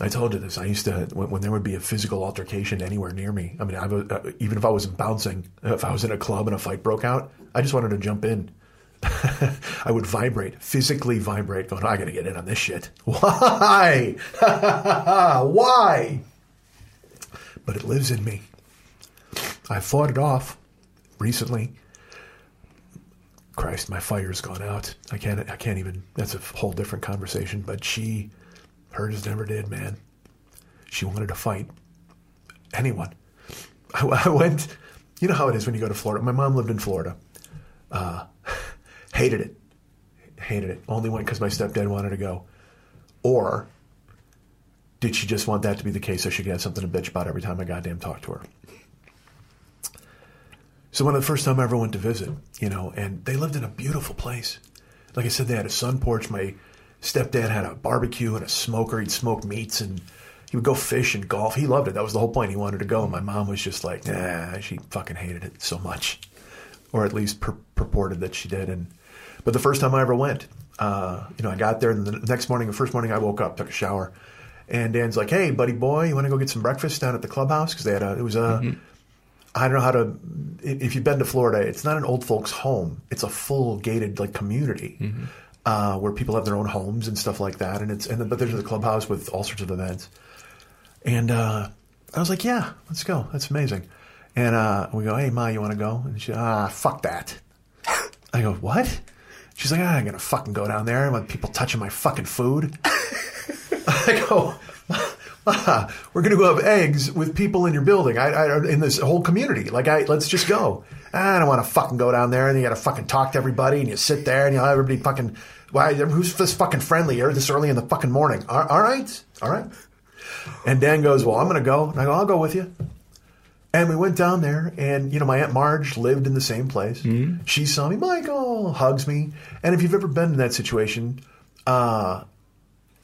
I told you this. I used to when, when there would be a physical altercation anywhere near me. I mean, I was, uh, even if I wasn't bouncing, if I was in a club and a fight broke out, I just wanted to jump in. I would vibrate, physically vibrate, going, I got to get in on this shit. Why? Why? But it lives in me. I fought it off recently. Christ, my fire's gone out. I can't. I can't even. That's a whole different conversation. But she, hers never did, man. She wanted to fight anyone. I, I went. You know how it is when you go to Florida. My mom lived in Florida. Uh, hated it. Hated it. Only went because my stepdad wanted to go. Or did she just want that to be the case so she could have something to bitch about every time I goddamn talked to her? So when the first time I ever went to visit, you know, and they lived in a beautiful place. Like I said, they had a sun porch. My stepdad had a barbecue and a smoker. He'd smoke meats and he would go fish and golf. He loved it. That was the whole point. He wanted to go. My mom was just like, nah, she fucking hated it so much. Or at least pur- purported that she did. And But the first time I ever went, uh, you know, I got there and the next morning, the first morning I woke up, took a shower. And Dan's like, hey, buddy boy, you want to go get some breakfast down at the clubhouse? Because they had a, it was a, mm-hmm. I don't know how to. If you've been to Florida, it's not an old folks' home. It's a full gated like community mm-hmm. Uh, where people have their own homes and stuff like that. And it's and but there's a clubhouse with all sorts of events. And uh, I was like, yeah, let's go. That's amazing. And uh, we go, hey ma, you want to go? And she, ah, fuck that. I go, what? She's like, ah, I'm gonna fucking go down there with people touching my fucking food. I go. ma, we're to go have eggs with people in your building, I, I, in this whole community. Like, I let's just go. I don't want to fucking go down there, and you got to fucking talk to everybody, and you sit there, and you know everybody fucking. Why? Who's this fucking friendly here this early in the fucking morning? All, all right, all right. And Dan goes, "Well, I'm going to go." And I go, "I'll go with you." And we went down there, and you know, my aunt Marge lived in the same place. Mm-hmm. She saw me, Michael hugs me, and if you've ever been in that situation, uh,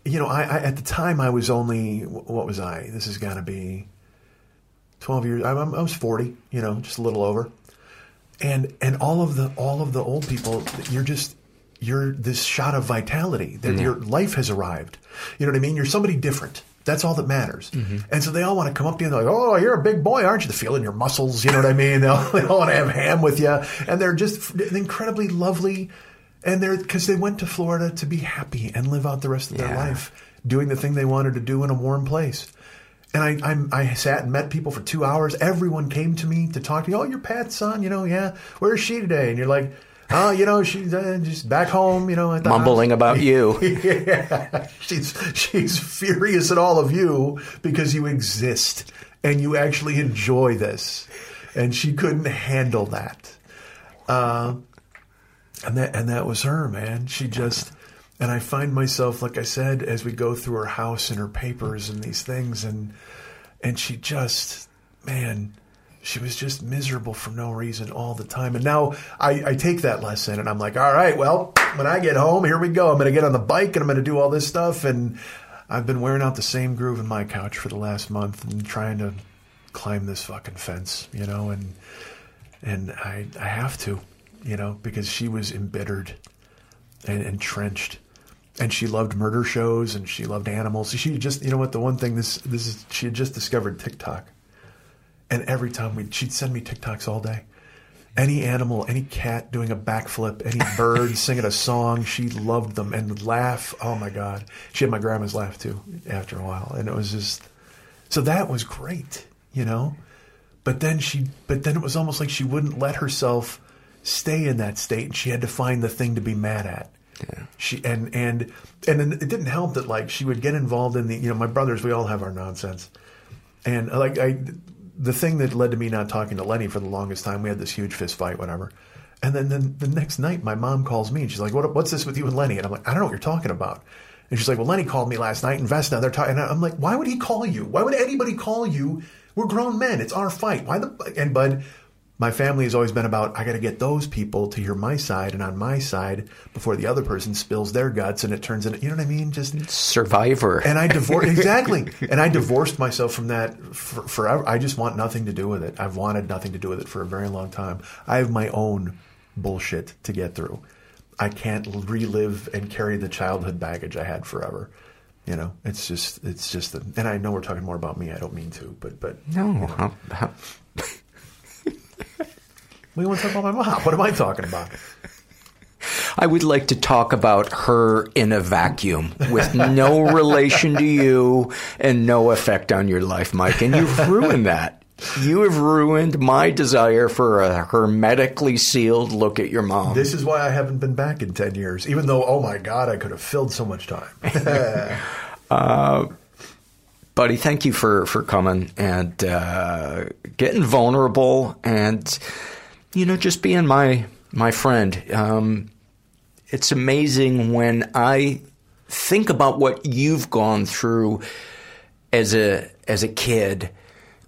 you know, I, I, at the time I was only what was I? This is got to be twelve years. I, I, was forty, you know, just a little over. And and all of the all of the old people, you're just you're this shot of vitality that mm-hmm. your life has arrived. You know what I mean? You're somebody different. That's all that matters. Mm-hmm. And so they all want to come up to you and they're like, "Oh, you're a big boy, aren't you?" The feeling your muscles. You know what I mean? They all, they all want to have ham with you, and they're just incredibly lovely and they're because they went to Florida to be happy and live out the rest of their life doing the thing they wanted to do in a warm place. And I, I'm, I sat and met people for two hours. Everyone came to me to talk to me. Oh, you're Pat's son, you know? Yeah. Where is she today? And you're like, oh, you know, she's uh, just back home, you know, Mumbling house." about you. yeah, she's she's furious at all of you because you exist and you actually enjoy this, and she couldn't handle that. Uh, and that and that was her, man. She just and I find myself, like I said, as we go through her house and her papers and these things, and and she just, man, she was just miserable for no reason all the time. And now I, I take that lesson and I'm like, all right, well, when I get home, here we go. I'm going to get on the bike and I'm going to do all this stuff. And I've been wearing out the same groove in my couch for the last month and trying to climb this fucking fence, you know, and and I I have to, you know, because she was embittered and entrenched. And she loved murder shows and she loved animals. She just, you know what, the one thing this this is she had just discovered TikTok. And every time we she'd send me TikToks all day. Any animal, any cat doing a backflip, any bird singing a song, she loved them and laugh. Oh my God. She had my grandma's laugh too after a while. And it was just so that was great, you know? But then she but then it was almost like she wouldn't let herself stay in that state and she had to find the thing to be mad at. Yeah. She and and and then it didn't help that like she would get involved in the you know my brothers we all have our nonsense, and like I the thing that led to me not talking to Lenny for the longest time we had this huge fist fight whatever, and then the next night my mom calls me and she's like what what's this with you and Lenny and I'm like I don't know what you're talking about. And she's like, "Well, Lenny called me last night, and Vesna, they're talking." And I'm like, "Why would he call you? Why would anybody call you? We're grown men. It's our fight. Why the?" And Bud, my family has always been about I got to get those people to hear my side and on my side before the other person spills their guts and it turns into you know what I mean? Just survivor. And I divorced exactly. And I divorced myself from that for, forever. I just want nothing to do with it. I've wanted nothing to do with it for a very long time. I have my own bullshit to get through. I can't relive and carry the childhood baggage I had forever. You know it's just it's just the, and I know we're talking more about me. I don't mean to but but no you know. How, how, we want to talk about my mom. What am I talking about? I would like to talk about her in a vacuum with no relation to you and no effect on your life, Mike. And you've ruined that. You have ruined my desire for a hermetically sealed look at your mom. This is why I haven't been back in 10 years, even though, oh my God, I could have filled so much time. uh, buddy, thank you for, for coming and uh, getting vulnerable and you know, just being my my friend. Um, it's amazing when I think about what you've gone through as a as a kid,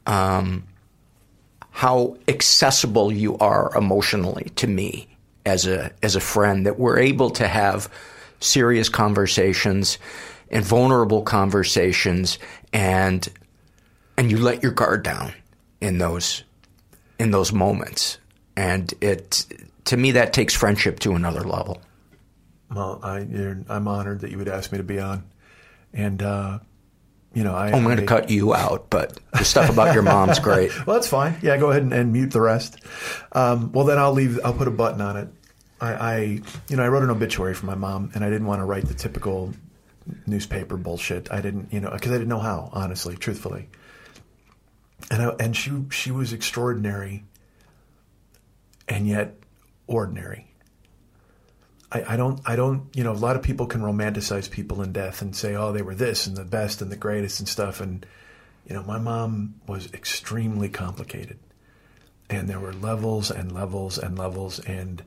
um, how accessible you are emotionally to me as a as a friend. That we're able to have serious conversations and vulnerable conversations, and and you let your guard down in those in those moments and it to me that takes friendship to another level. Well, I, am honored that you would ask me to be on, and uh, you know, I, am going to cut you out, but the stuff about your mom's great. well, that's fine. Yeah, go ahead and, and mute the rest. Um, well, then I'll leave. I'll put a button on it. I, I, you know, I wrote an obituary for my mom, and I didn't want to write the typical newspaper bullshit. I didn't, you know, because I didn't know how, honestly, truthfully. And I, and she she was extraordinary and yet ordinary. I, I, don't, I don't, you know, a lot of people can romanticize people in death and say, oh, they were this and the best and the greatest and stuff. And, you know, my mom was extremely complicated. And there were levels and levels and levels. And,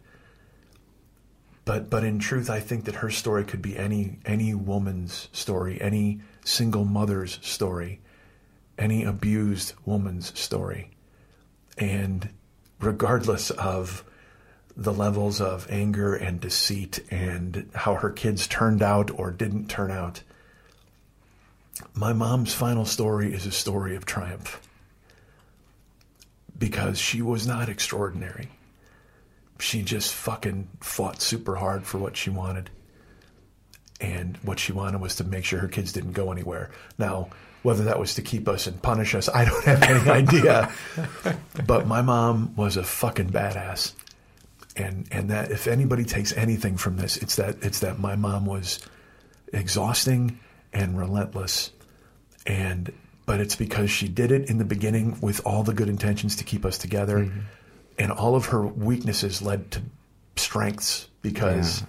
but, but in truth, I think that her story could be any, any woman's story, any single mother's story, any abused woman's story. And, regardless of the levels of anger and deceit and how her kids turned out or didn't turn out. My mom's final story is a story of triumph because she was not extraordinary. She just fucking fought super hard for what she wanted. And what she wanted was to make sure her kids didn't go anywhere. Now, whether that was to keep us and punish us, I don't have any idea. but my mom was a fucking badass. And and that if anybody takes anything from this, it's that it's that my mom was exhausting and relentless. And but it's because she did it in the beginning with all the good intentions to keep us together. Mm-hmm. And all of her weaknesses led to strengths because yeah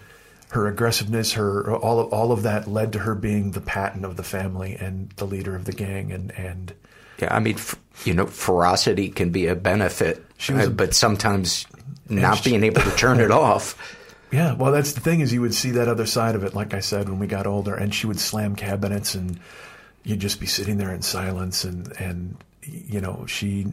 her aggressiveness, her all of all of that led to her being the Patton of the family and the leader of the gang, and and yeah, I mean, you know, ferocity can be a benefit, she was a, uh, but sometimes not she, being able to turn it off. Yeah, well, that's the thing is you would see that other side of it. Like I said, when we got older, and she would slam cabinets, and you'd just be sitting there in silence, and and you know she,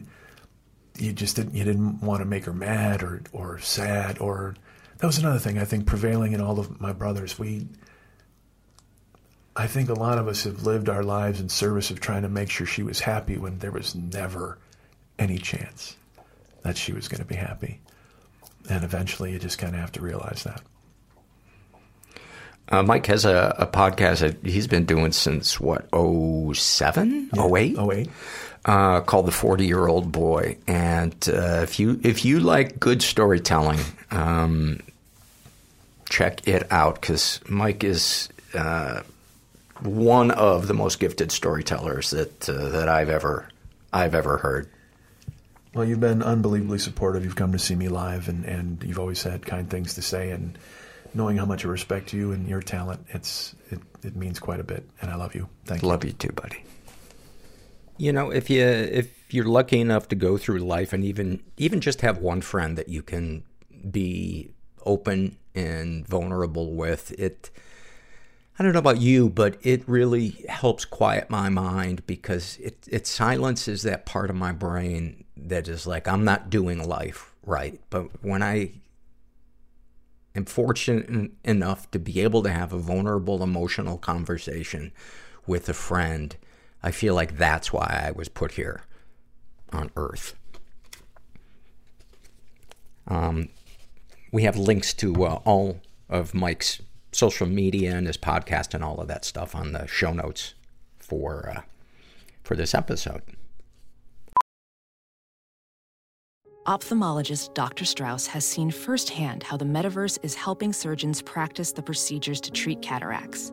you just didn't you didn't want to make her mad or or sad or that was another thing I think prevailing in all of my brothers. We, I think a lot of us have lived our lives in service of trying to make sure she was happy when there was never any chance that she was going to be happy. And eventually, you just kind of have to realize that. Uh, Mike has a, a podcast that he's been doing since what, 07? 08? 08. Uh, called The 40 Year Old Boy. And uh, if you if you like good storytelling, um, check it out because Mike is uh, one of the most gifted storytellers that uh, that I've ever I've ever heard. Well, you've been unbelievably supportive. You've come to see me live, and, and you've always had kind things to say. And knowing how much I respect you and your talent, it's it, it means quite a bit. And I love you. Thank you. Love you too, buddy. You know, if you if you're lucky enough to go through life and even even just have one friend that you can be open and vulnerable with, it I don't know about you, but it really helps quiet my mind because it it silences that part of my brain that is like I'm not doing life right. But when I am fortunate enough to be able to have a vulnerable emotional conversation with a friend, I feel like that's why I was put here on earth. Um, we have links to uh, all of Mike's social media and his podcast and all of that stuff on the show notes for uh, for this episode. Ophthalmologist Dr. Strauss has seen firsthand how the metaverse is helping surgeons practice the procedures to treat cataracts.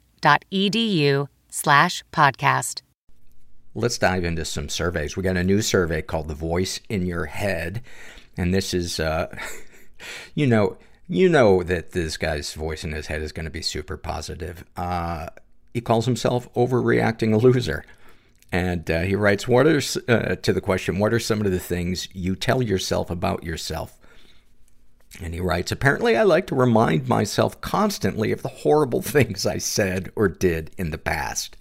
slash podcast. Let's dive into some surveys. We got a new survey called The Voice in Your Head. And this is, uh, you know, you know that this guy's voice in his head is going to be super positive. Uh, he calls himself overreacting a loser. And uh, he writes, "What are uh, to the question? What are some of the things you tell yourself about yourself?" And he writes, "Apparently, I like to remind myself constantly of the horrible things I said or did in the past.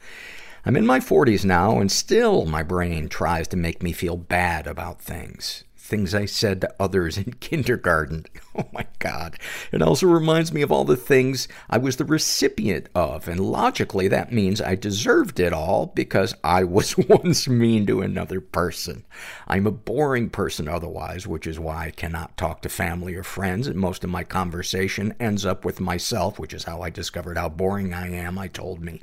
I'm in my 40s now, and still my brain tries to make me feel bad about things." Things I said to others in kindergarten. Oh my God. It also reminds me of all the things I was the recipient of. And logically, that means I deserved it all because I was once mean to another person. I'm a boring person otherwise, which is why I cannot talk to family or friends. And most of my conversation ends up with myself, which is how I discovered how boring I am, I told me.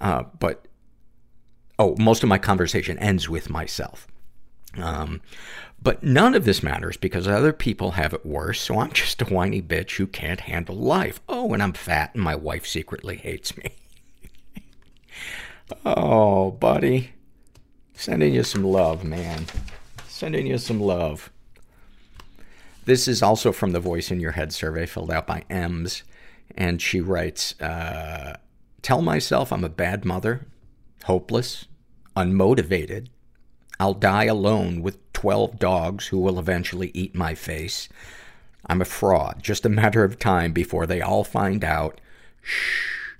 Uh, but, oh, most of my conversation ends with myself. Um, but none of this matters because other people have it worse, so I'm just a whiny bitch who can't handle life. Oh, and I'm fat and my wife secretly hates me. oh, buddy. Sending you some love, man. Sending you some love. This is also from the Voice in Your Head survey filled out by Ems. And she writes, uh, Tell myself I'm a bad mother, hopeless, unmotivated, I'll die alone with 12 dogs who will eventually eat my face. I'm a fraud. Just a matter of time before they all find out. Shh.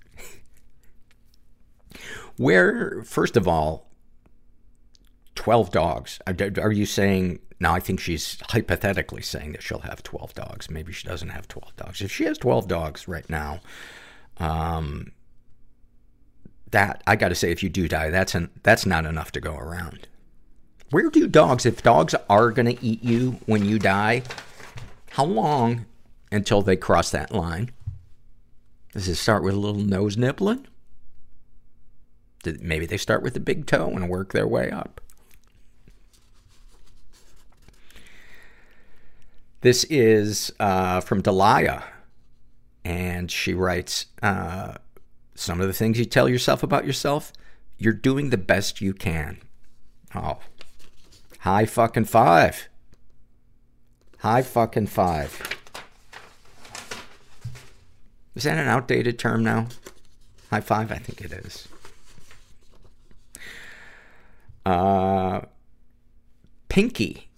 Where, first of all, 12 dogs. Are you saying, now I think she's hypothetically saying that she'll have 12 dogs. Maybe she doesn't have 12 dogs. If she has 12 dogs right now, um, that, I gotta say, if you do die, that's an, that's not enough to go around. Where do dogs, if dogs are going to eat you when you die, how long until they cross that line? Does it start with a little nose nibbling? Maybe they start with the big toe and work their way up. This is uh, from Delia. And she writes uh, Some of the things you tell yourself about yourself, you're doing the best you can. Oh. High fucking five. High fucking five. Is that an outdated term now? High five? I think it is. Uh, Pinky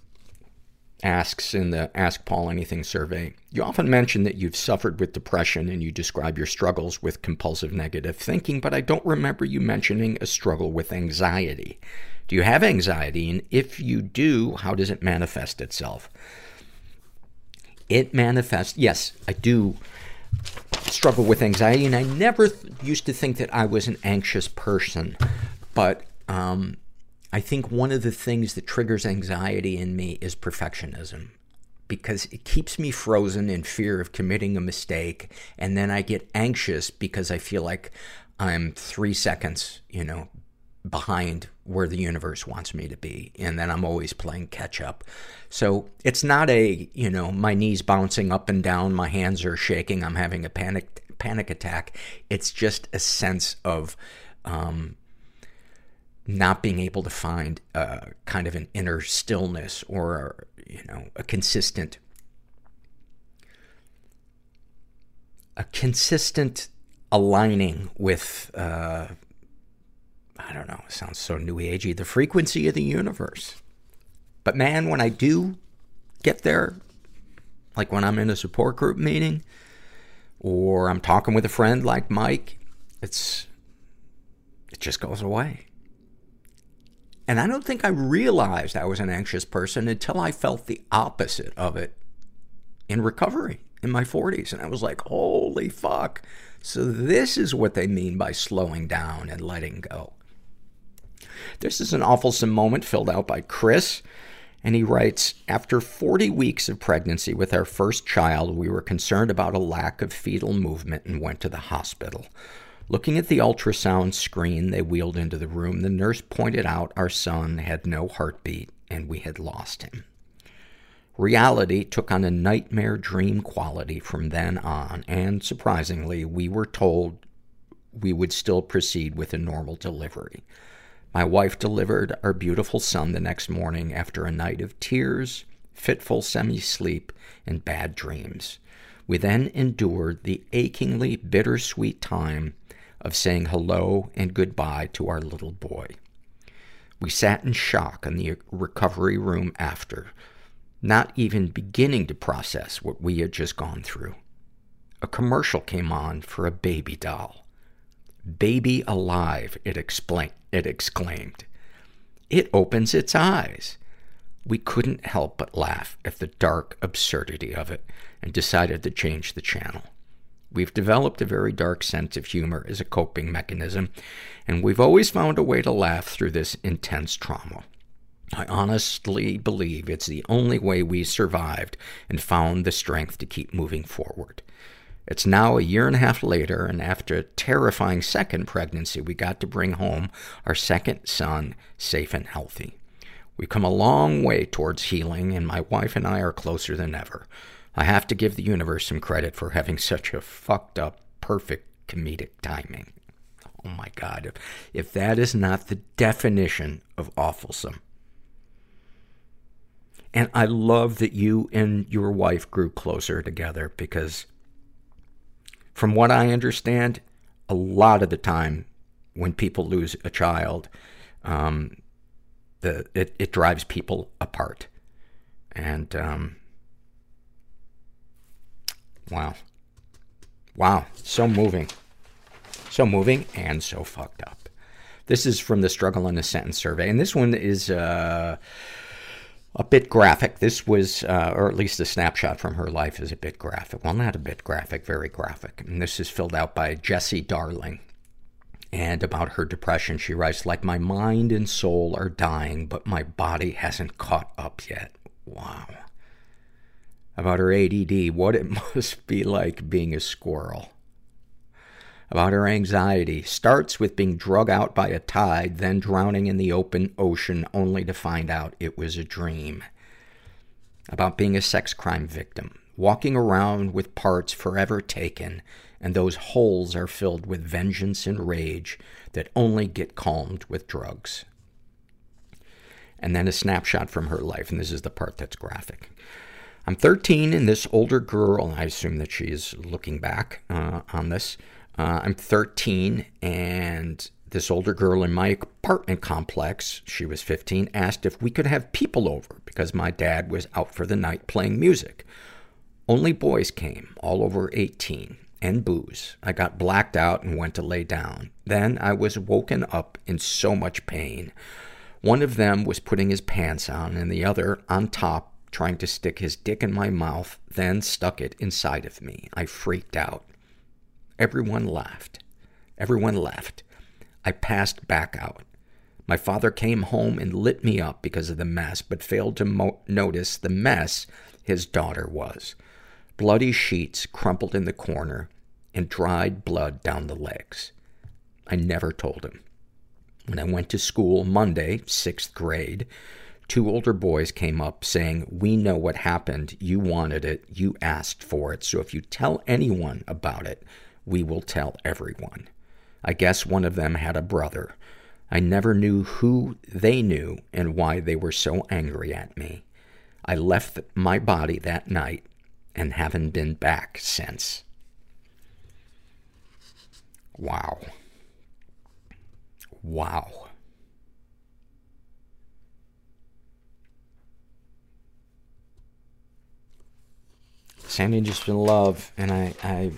asks in the Ask Paul Anything survey, you often mention that you've suffered with depression and you describe your struggles with compulsive negative thinking, but I don't remember you mentioning a struggle with anxiety. Do you have anxiety? And if you do, how does it manifest itself? It manifests, yes, I do struggle with anxiety, and I never th- used to think that I was an anxious person, but um, I think one of the things that triggers anxiety in me is perfectionism because it keeps me frozen in fear of committing a mistake. And then I get anxious because I feel like I'm three seconds, you know, behind where the universe wants me to be. And then I'm always playing catch up. So it's not a, you know, my knees bouncing up and down, my hands are shaking, I'm having a panic, panic attack. It's just a sense of, um, not being able to find uh, kind of an inner stillness or you know a consistent a consistent aligning with uh, I don't know, it sounds so new agey, the frequency of the universe. But man, when I do get there, like when I'm in a support group meeting, or I'm talking with a friend like Mike, it's it just goes away. And I don't think I realized I was an anxious person until I felt the opposite of it in recovery in my 40s. And I was like, holy fuck. So this is what they mean by slowing down and letting go. This is an awful moment filled out by Chris. And he writes, after 40 weeks of pregnancy with our first child, we were concerned about a lack of fetal movement and went to the hospital. Looking at the ultrasound screen they wheeled into the room, the nurse pointed out our son had no heartbeat and we had lost him. Reality took on a nightmare dream quality from then on, and surprisingly, we were told we would still proceed with a normal delivery. My wife delivered our beautiful son the next morning after a night of tears, fitful semi-sleep, and bad dreams. We then endured the achingly bittersweet time of saying hello and goodbye to our little boy. We sat in shock in the recovery room after, not even beginning to process what we had just gone through. A commercial came on for a baby doll. Baby alive, it, explain- it exclaimed. It opens its eyes. We couldn't help but laugh at the dark absurdity of it and decided to change the channel. We've developed a very dark sense of humor as a coping mechanism, and we've always found a way to laugh through this intense trauma. I honestly believe it's the only way we survived and found the strength to keep moving forward. It's now a year and a half later, and after a terrifying second pregnancy, we got to bring home our second son safe and healthy. We've come a long way towards healing, and my wife and I are closer than ever. I have to give the universe some credit for having such a fucked up, perfect comedic timing. Oh my God. If, if that is not the definition of awfulsome. And I love that you and your wife grew closer together because from what I understand, a lot of the time when people lose a child, um, the, it, it drives people apart. And, um, Wow. Wow. So moving. So moving and so fucked up. This is from the Struggle in a Sentence survey, and this one is uh, a bit graphic. This was, uh, or at least a snapshot from her life is a bit graphic. Well, not a bit graphic, very graphic. And this is filled out by Jessie Darling. And about her depression, she writes, like my mind and soul are dying, but my body hasn't caught up yet. Wow about her ADD, what it must be like being a squirrel. About her anxiety, starts with being drug out by a tide, then drowning in the open ocean only to find out it was a dream. about being a sex crime victim, walking around with parts forever taken, and those holes are filled with vengeance and rage that only get calmed with drugs. And then a snapshot from her life, and this is the part that's graphic. I'm 13, and this older girl, I assume that she's looking back uh, on this. Uh, I'm 13, and this older girl in my apartment complex, she was 15, asked if we could have people over because my dad was out for the night playing music. Only boys came, all over 18, and booze. I got blacked out and went to lay down. Then I was woken up in so much pain. One of them was putting his pants on, and the other on top trying to stick his dick in my mouth, then stuck it inside of me. I freaked out. Everyone laughed. Everyone left. I passed back out. My father came home and lit me up because of the mess, but failed to mo- notice the mess his daughter was. Bloody sheets crumpled in the corner and dried blood down the legs. I never told him. When I went to school Monday, sixth grade, two older boys came up saying, We know what happened. You wanted it. You asked for it. So if you tell anyone about it, we will tell everyone. I guess one of them had a brother. I never knew who they knew and why they were so angry at me. I left my body that night and haven't been back since. Wow. Wow. Sandy just in love, and I, I,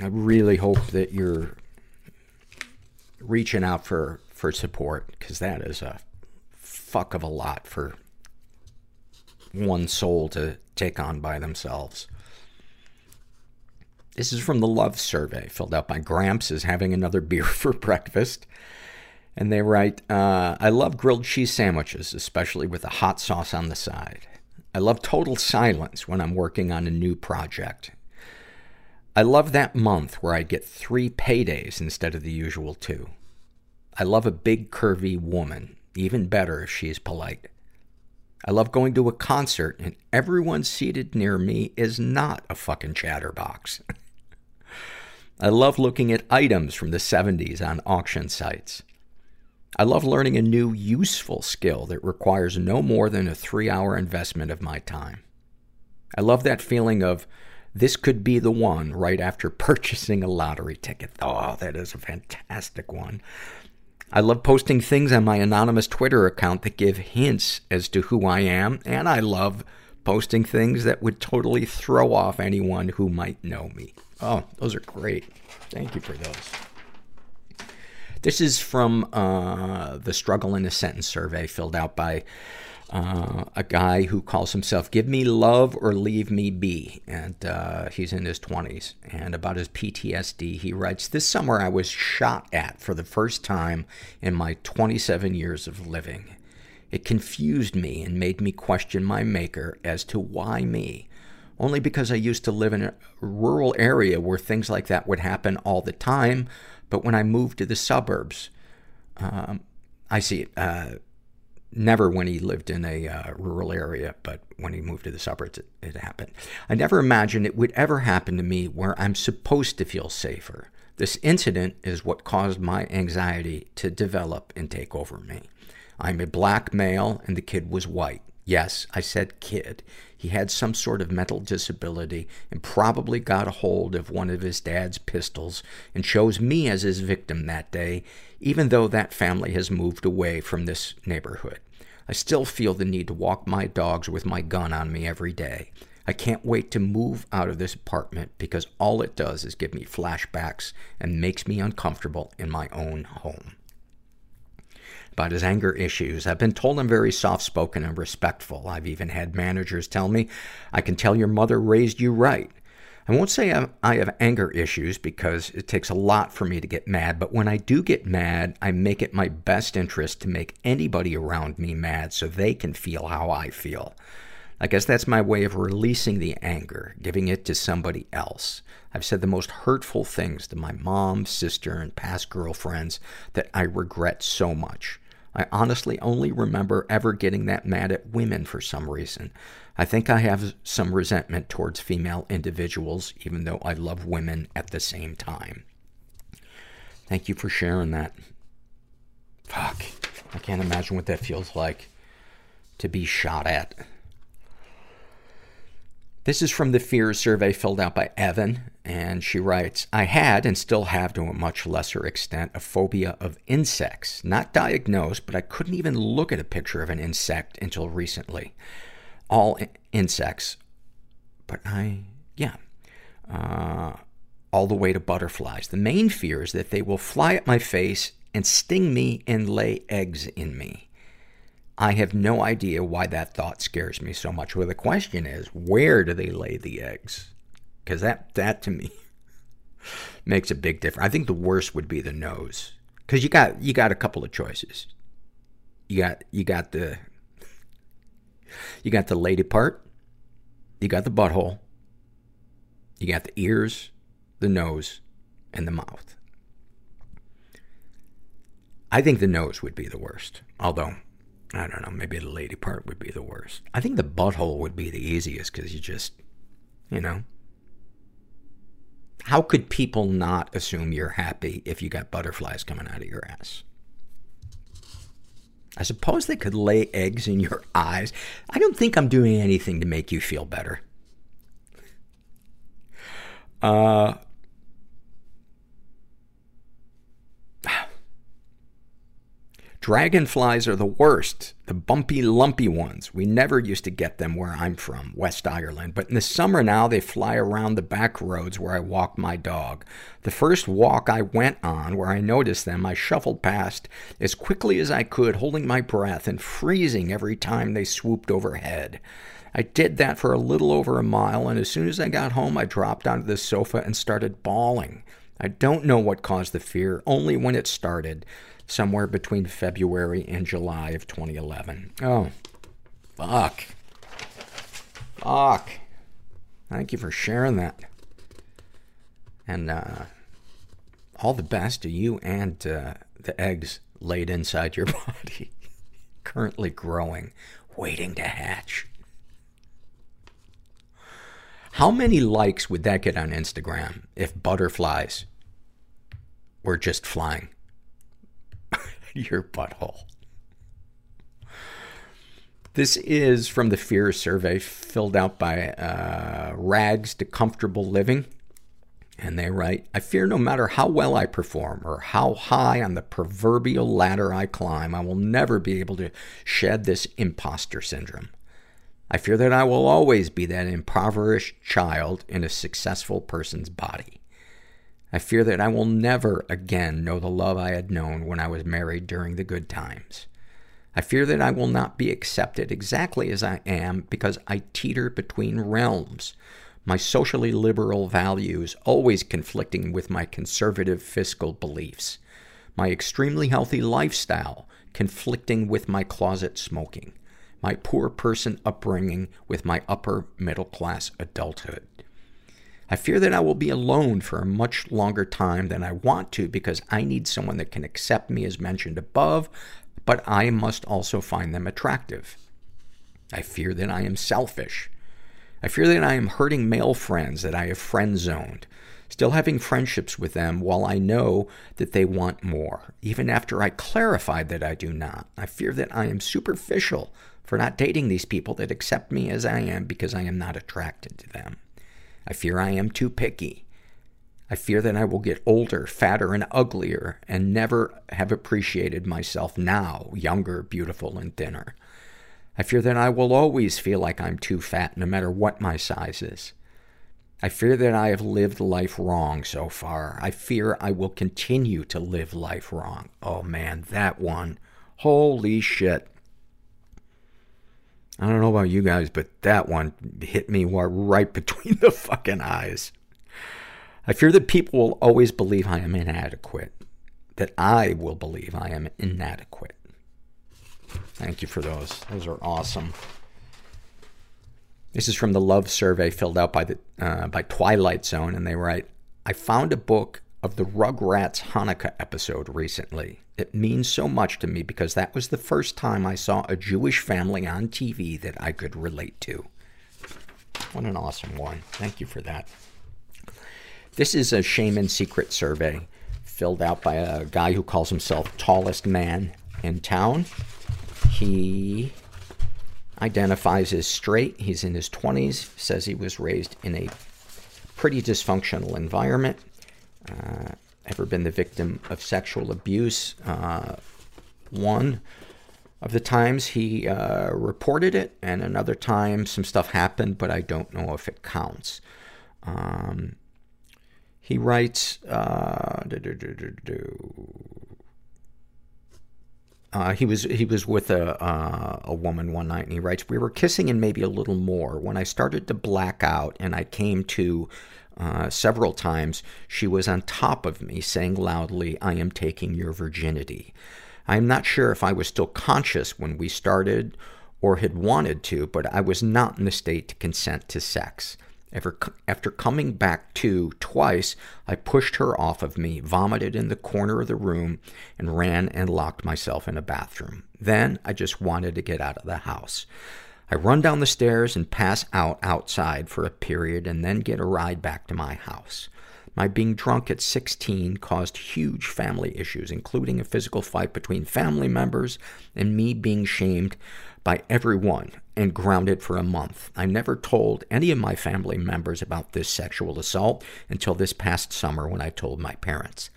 I really hope that you're reaching out for, for support, because that is a fuck of a lot for one soul to take on by themselves. This is from the Love Survey, filled out by Gramps is having another beer for breakfast. And they write, uh, I love grilled cheese sandwiches, especially with a hot sauce on the side. I love total silence when I'm working on a new project. I love that month where I get three paydays instead of the usual two. I love a big curvy woman, even better if she's polite. I love going to a concert and everyone seated near me is not a fucking chatterbox. I love looking at items from the 70s on auction sites. I love learning a new useful skill that requires no more than a three hour investment of my time. I love that feeling of this could be the one right after purchasing a lottery ticket. Oh, that is a fantastic one. I love posting things on my anonymous Twitter account that give hints as to who I am, and I love posting things that would totally throw off anyone who might know me. Oh, those are great. Thank you for those. This is from uh, the Struggle in a Sentence survey filled out by uh, a guy who calls himself Give Me Love or Leave Me Be. And uh, he's in his 20s. And about his PTSD, he writes This summer I was shot at for the first time in my 27 years of living. It confused me and made me question my maker as to why me. Only because I used to live in a rural area where things like that would happen all the time. But when I moved to the suburbs, um, I see it. Uh, never when he lived in a uh, rural area, but when he moved to the suburbs, it, it happened. I never imagined it would ever happen to me where I'm supposed to feel safer. This incident is what caused my anxiety to develop and take over me. I'm a black male and the kid was white. Yes, I said kid. He had some sort of mental disability and probably got a hold of one of his dad's pistols and chose me as his victim that day, even though that family has moved away from this neighborhood. I still feel the need to walk my dogs with my gun on me every day. I can't wait to move out of this apartment because all it does is give me flashbacks and makes me uncomfortable in my own home about his anger issues. I've been told I'm very soft-spoken and respectful. I've even had managers tell me, I can tell your mother raised you right. I won't say I have anger issues because it takes a lot for me to get mad, but when I do get mad, I make it my best interest to make anybody around me mad so they can feel how I feel. I guess that's my way of releasing the anger, giving it to somebody else. I've said the most hurtful things to my mom, sister, and past girlfriends that I regret so much. I honestly only remember ever getting that mad at women for some reason. I think I have some resentment towards female individuals, even though I love women at the same time. Thank you for sharing that. Fuck. I can't imagine what that feels like to be shot at. This is from the fears survey filled out by Evan, and she writes, I had and still have to a much lesser extent a phobia of insects. Not diagnosed, but I couldn't even look at a picture of an insect until recently. All I- insects, but I, yeah, uh, all the way to butterflies. The main fear is that they will fly at my face and sting me and lay eggs in me. I have no idea why that thought scares me so much. Well, the question is, where do they lay the eggs? Because that, that to me makes a big difference. I think the worst would be the nose. Because you got, you got a couple of choices. You got, you got the, you got the lady part, you got the butthole, you got the ears, the nose, and the mouth. I think the nose would be the worst. Although, I don't know, maybe the lady part would be the worst. I think the butthole would be the easiest because you just, you know. How could people not assume you're happy if you got butterflies coming out of your ass? I suppose they could lay eggs in your eyes. I don't think I'm doing anything to make you feel better. Uh, Dragonflies are the worst. The bumpy, lumpy ones. We never used to get them where I'm from, West Ireland. But in the summer now, they fly around the back roads where I walk my dog. The first walk I went on where I noticed them, I shuffled past as quickly as I could, holding my breath and freezing every time they swooped overhead. I did that for a little over a mile, and as soon as I got home, I dropped onto the sofa and started bawling. I don't know what caused the fear, only when it started somewhere between February and July of 2011. Oh, fuck. Fuck. Thank you for sharing that. And, uh, all the best to you and, uh, the eggs laid inside your body. Currently growing, waiting to hatch. How many likes would that get on Instagram if butterflies were just flying? your butthole. This is from the Fear survey filled out by uh, Rags to Comfortable Living. And they write, I fear no matter how well I perform or how high on the proverbial ladder I climb, I will never be able to shed this imposter syndrome. I fear that I will always be that impoverished child in a successful person's body. I fear that I will never again know the love I had known when I was married during the good times. I fear that I will not be accepted exactly as I am because I teeter between realms. My socially liberal values always conflicting with my conservative fiscal beliefs. My extremely healthy lifestyle conflicting with my closet smoking. My poor person upbringing with my upper middle class adulthood. I fear that I will be alone for a much longer time than I want to because I need someone that can accept me as mentioned above, but I must also find them attractive. I fear that I am selfish. I fear that I am hurting male friends that I have friend zoned, still having friendships with them while I know that they want more, even after I clarified that I do not. I fear that I am superficial for not dating these people that accept me as I am because I am not attracted to them. I fear I am too picky. I fear that I will get older, fatter, and uglier, and never have appreciated myself now, younger, beautiful, and thinner. I fear that I will always feel like I'm too fat, no matter what my size is. I fear that I have lived life wrong so far. I fear I will continue to live life wrong. Oh man, that one. Holy shit. I don't know about you guys, but that one hit me right between the fucking eyes. I fear that people will always believe I am inadequate. That I will believe I am inadequate. Thank you for those. Those are awesome. This is from the love survey filled out by the uh, by Twilight Zone, and they write, "I found a book of the Rugrats Hanukkah episode recently. It means so much to me because that was the first time I saw a Jewish family on TV that I could relate to. What an awesome one. Thank you for that. This is a shame and secret survey filled out by a guy who calls himself tallest man in town. He identifies as straight. He's in his 20s, says he was raised in a pretty dysfunctional environment. Uh, ever been the victim of sexual abuse? Uh, one of the times he uh, reported it, and another time some stuff happened, but I don't know if it counts. Um, he writes, uh, uh, he was he was with a uh, a woman one night, and he writes, "We were kissing and maybe a little more when I started to black out, and I came to Uh, several times. She was on top of me, saying loudly, "I am taking your virginity." I am not sure if I was still conscious when we started, or had wanted to, but I was not in the state to consent to sex. After, after coming back to twice, I pushed her off of me, vomited in the corner of the room, and ran and locked myself in a bathroom. Then I just wanted to get out of the house. I run down the stairs and pass out outside for a period and then get a ride back to my house. My being drunk at 16 caused huge family issues, including a physical fight between family members and me being shamed by everyone and grounded for a month. I never told any of my family members about this sexual assault until this past summer when I told my parents.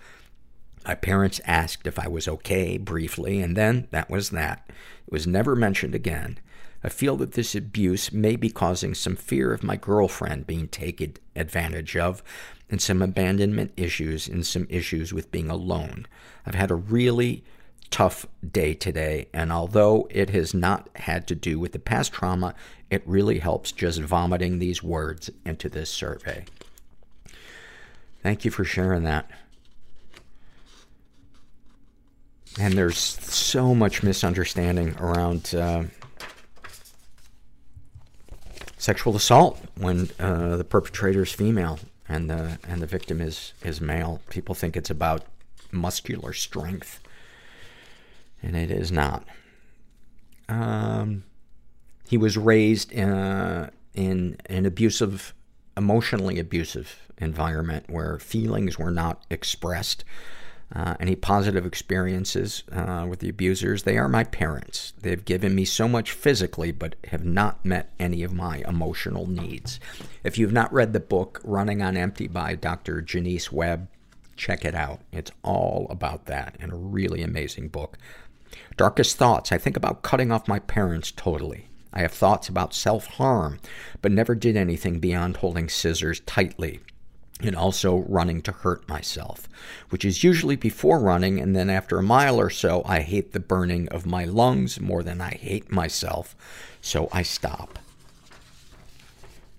My parents asked if I was okay briefly, and then that was that. It was never mentioned again. I feel that this abuse may be causing some fear of my girlfriend being taken advantage of, and some abandonment issues and some issues with being alone. I've had a really tough day today, and although it has not had to do with the past trauma, it really helps just vomiting these words into this survey. Thank you for sharing that. And there's so much misunderstanding around uh, sexual assault when uh, the perpetrator is female and the and the victim is is male. People think it's about muscular strength, and it is not. Um, he was raised in, a, in an abusive, emotionally abusive environment where feelings were not expressed. Uh, any positive experiences uh, with the abusers? They are my parents. They've given me so much physically, but have not met any of my emotional needs. If you've not read the book Running on Empty by Dr. Janice Webb, check it out. It's all about that and a really amazing book. Darkest thoughts. I think about cutting off my parents totally. I have thoughts about self-harm, but never did anything beyond holding scissors tightly and also running to hurt myself, which is usually before running, and then after a mile or so, I hate the burning of my lungs more than I hate myself, so I stop.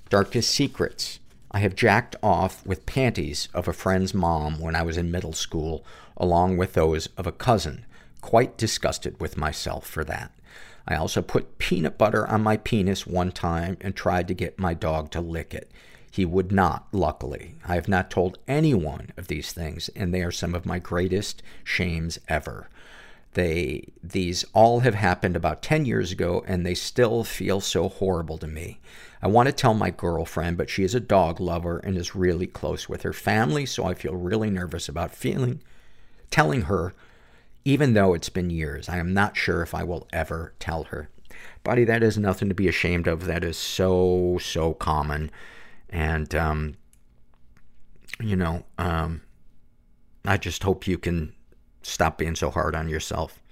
Darkest secrets. I have jacked off with panties of a friend's mom when I was in middle school, along with those of a cousin. Quite disgusted with myself for that. I also put peanut butter on my penis one time and tried to get my dog to lick it. He would not, luckily. I have not told anyone of these things, and they are some of my greatest shames ever. They, these all have happened about 10 years ago, and they still feel so horrible to me. I want to tell my girlfriend, but she is a dog lover and is really close with her family, so I feel really nervous about feeling, telling her, even though it's been years. I am not sure if I will ever tell her. Buddy, that is nothing to be ashamed of. That is so, so common. And, um, you know, um, I just hope you can stop being so hard on yourself.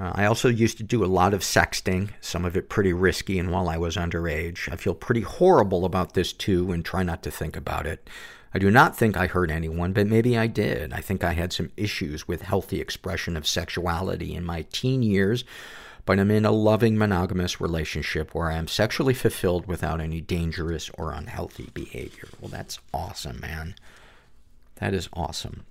Uh, I also used to do a lot of sexting, some of it pretty risky, and while I was underage. I feel pretty horrible about this too and try not to think about it. I do not think I hurt anyone, but maybe I did. I think I had some issues with healthy expression of sexuality in my teen years, but I'm in a loving monogamous relationship where I am sexually fulfilled without any dangerous or unhealthy behavior. Well, that's awesome, man. That is awesome.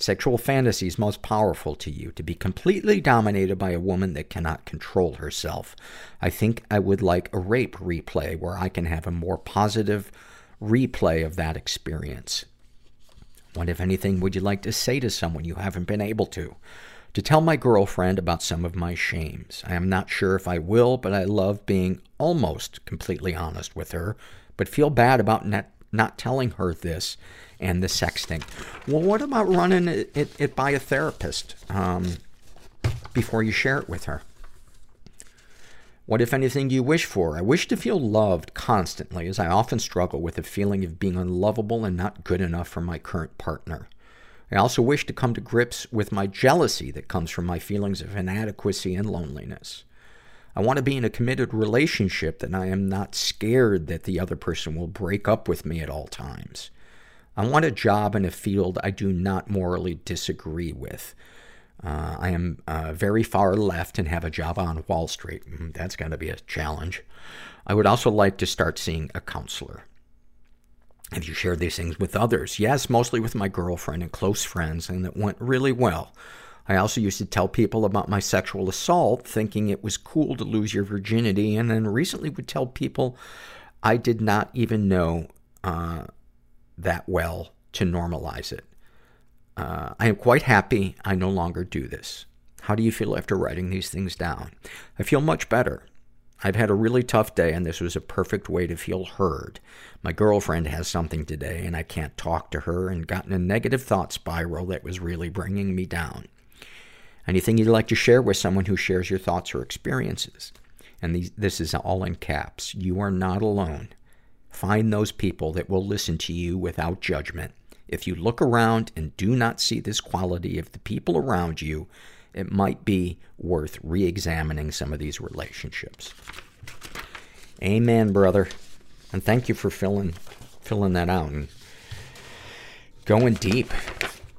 Sexual fantasies most powerful to you to be completely dominated by a woman that cannot control herself. I think I would like a rape replay where I can have a more positive replay of that experience. What, if anything, would you like to say to someone you haven't been able to? To tell my girlfriend about some of my shames. I am not sure if I will, but I love being almost completely honest with her, but feel bad about not, not telling her this and the sexting. Well, what about running it, it, it by a therapist um, before you share it with her? What, if anything, do you wish for? I wish to feel loved constantly, as I often struggle with the feeling of being unlovable and not good enough for my current partner. I also wish to come to grips with my jealousy that comes from my feelings of inadequacy and loneliness. I want to be in a committed relationship that I am not scared that the other person will break up with me at all times. I want a job in a field I do not morally disagree with. Uh, I am uh, very far left and have a job on Wall Street. Mm, That's going to be a challenge. I would also like to start seeing a counselor. Have you shared these things with others? Yes, mostly with my girlfriend and close friends, and it went really well. I also used to tell people about my sexual assault, thinking it was cool to lose your virginity, and then recently would tell people I did not even know uh, that well to normalize it. Uh, I am quite happy I no longer do this. How do you feel after writing these things down? I feel much better. I've had a really tough day, and this was a perfect way to feel heard. My girlfriend has something today, and I can't talk to her, and got in a negative thought spiral that was really bringing me down. Anything you'd like to share with someone who shares your thoughts or experiences? And these, this is all in caps. You are not alone. Find those people that will listen to you without judgment. If you look around and do not see this quality of the people around you, it might be worth re-examining some of these relationships. Amen, brother. And thank you for filling, filling that out and going deep.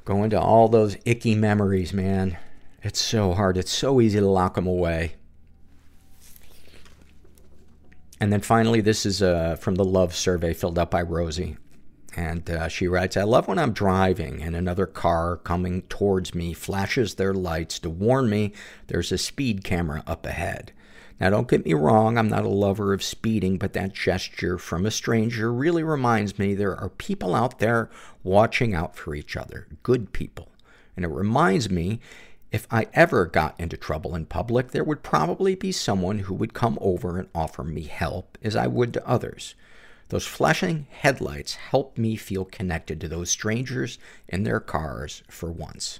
Going to all those icky memories, man. It's so hard. It's so easy to lock them away. And then finally, this is uh, from the love survey filled out by Rosie. And uh, she writes, I love when I'm driving and another car coming towards me flashes their lights to warn me there's a speed camera up ahead. Now, don't get me wrong, I'm not a lover of speeding, but that gesture from a stranger really reminds me there are people out there watching out for each other, good people. And it reminds me if I ever got into trouble in public, there would probably be someone who would come over and offer me help, as I would to others. Those flashing headlights help me feel connected to those strangers in their cars for once.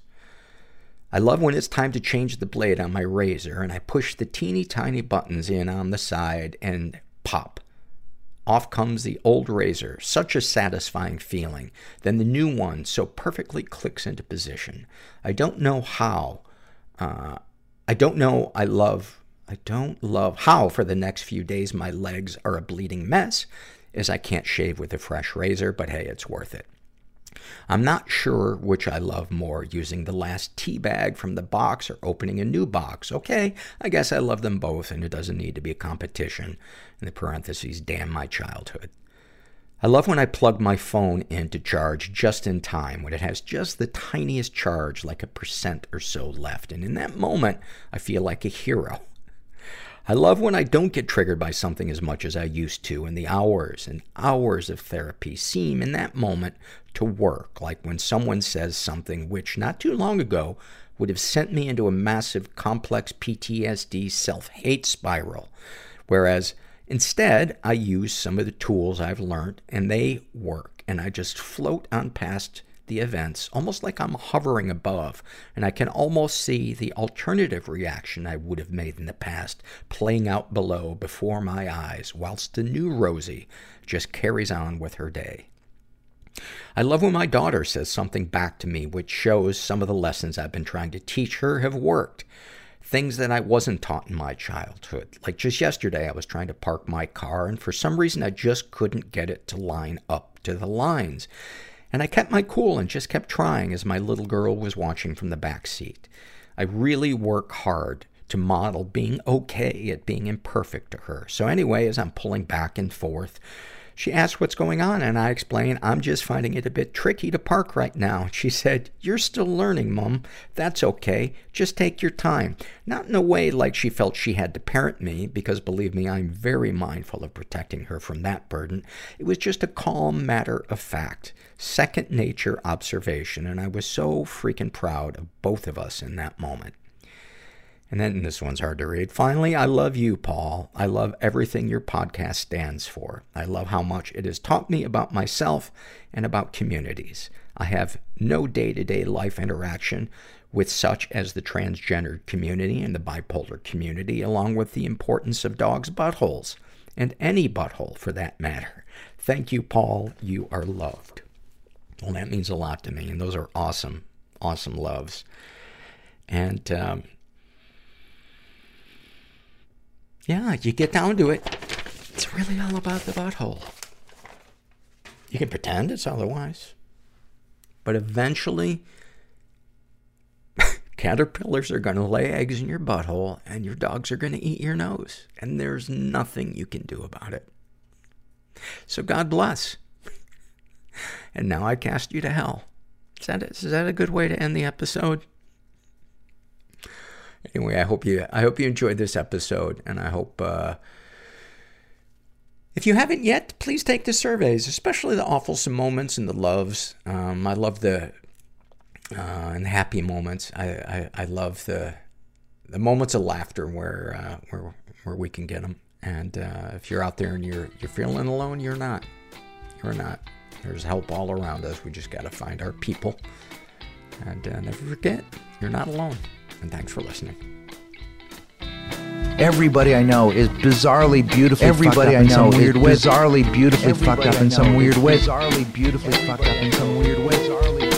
I love when it's time to change the blade on my razor and I push the teeny tiny buttons in on the side and pop. Off comes the old razor. Such a satisfying feeling. Then the new one so perfectly clicks into position. I don't know how. Uh, I don't know I love, I don't love how for the next few days my legs are a bleeding mess as I can't shave with a fresh razor, but hey, it's worth it. I'm not sure which I love more, using the last tea bag from the box or opening a new box. Okay, I guess I love them both and it doesn't need to be a competition. In the parentheses, damn my childhood. I love when I plug my phone in to charge just in time, when it has just the tiniest charge, like a percent or so left. And in that moment, I feel like a hero. I love when I don't get triggered by something as much as I used to, and the hours and hours of therapy seem, in that moment, to work. Like when someone says something which, not too long ago, would have sent me into a massive, complex PTSD self-hate spiral. Whereas, instead, I use some of the tools I've learned, and they work, and I just float on past the events, almost like I'm hovering above, and I can almost see the alternative reaction I would have made in the past playing out below before my eyes, whilst the new Rosie just carries on with her day. I love when my daughter says something back to me which shows some of the lessons I've been trying to teach her have worked. Things that I wasn't taught in my childhood. Like just yesterday, I was trying to park my car, and for some reason, I just couldn't get it to line up to the lines. And I kept my cool and just kept trying as my little girl was watching from the back seat. I really work hard to model being okay at being imperfect to her. So anyway, as I'm pulling back and forth, She asked what's going on, and I explained, I'm just finding it a bit tricky to park right now. She said, You're still learning, Mum. That's okay. Just take your time. Not in a way like she felt she had to parent me, because believe me, I'm very mindful of protecting her from that burden. It was just a calm matter of fact, second nature observation, and I was so freaking proud of both of us in that moment. And then this one's hard to read. Finally, I love you, Paul. I love everything your podcast stands for. I love how much it has taught me about myself and about communities. I have no day to day life interaction with such as the transgender community and the bipolar community, along with the importance of dogs' buttholes, and any butthole for that matter. Thank you, Paul. You are loved. Well, that means a lot to me, and those are awesome, awesome loves. And, um, yeah, you get down to it, it's really all about the butthole. You can pretend it's otherwise. But eventually, caterpillars are going to lay eggs in your butthole, and your dogs are going to eat your nose. And there's nothing you can do about it. So God bless. And now I cast you to hell. Is that, is that a good way to end the episode? Anyway, I hope you, I hope you enjoyed this episode, and I hope, uh, if you haven't yet, please take the surveys, especially the awful moments and the loves. Um, I love the, uh, and happy moments. I, I, I love the, the moments of laughter where, uh, where, where we can get them. And, uh, if you're out there and you're, you're feeling alone, you're not. You're not. There's help all around us. We just got to find our people. And uh, never forget, you're not alone. And thanks for listening. Everybody I know is bizarrely beautifully Everybody fucked up I in some know weird is way. bizarrely beautifully fucked up in some weird way. Bizarrely beautifully fucked up in some weird way. Bizarrely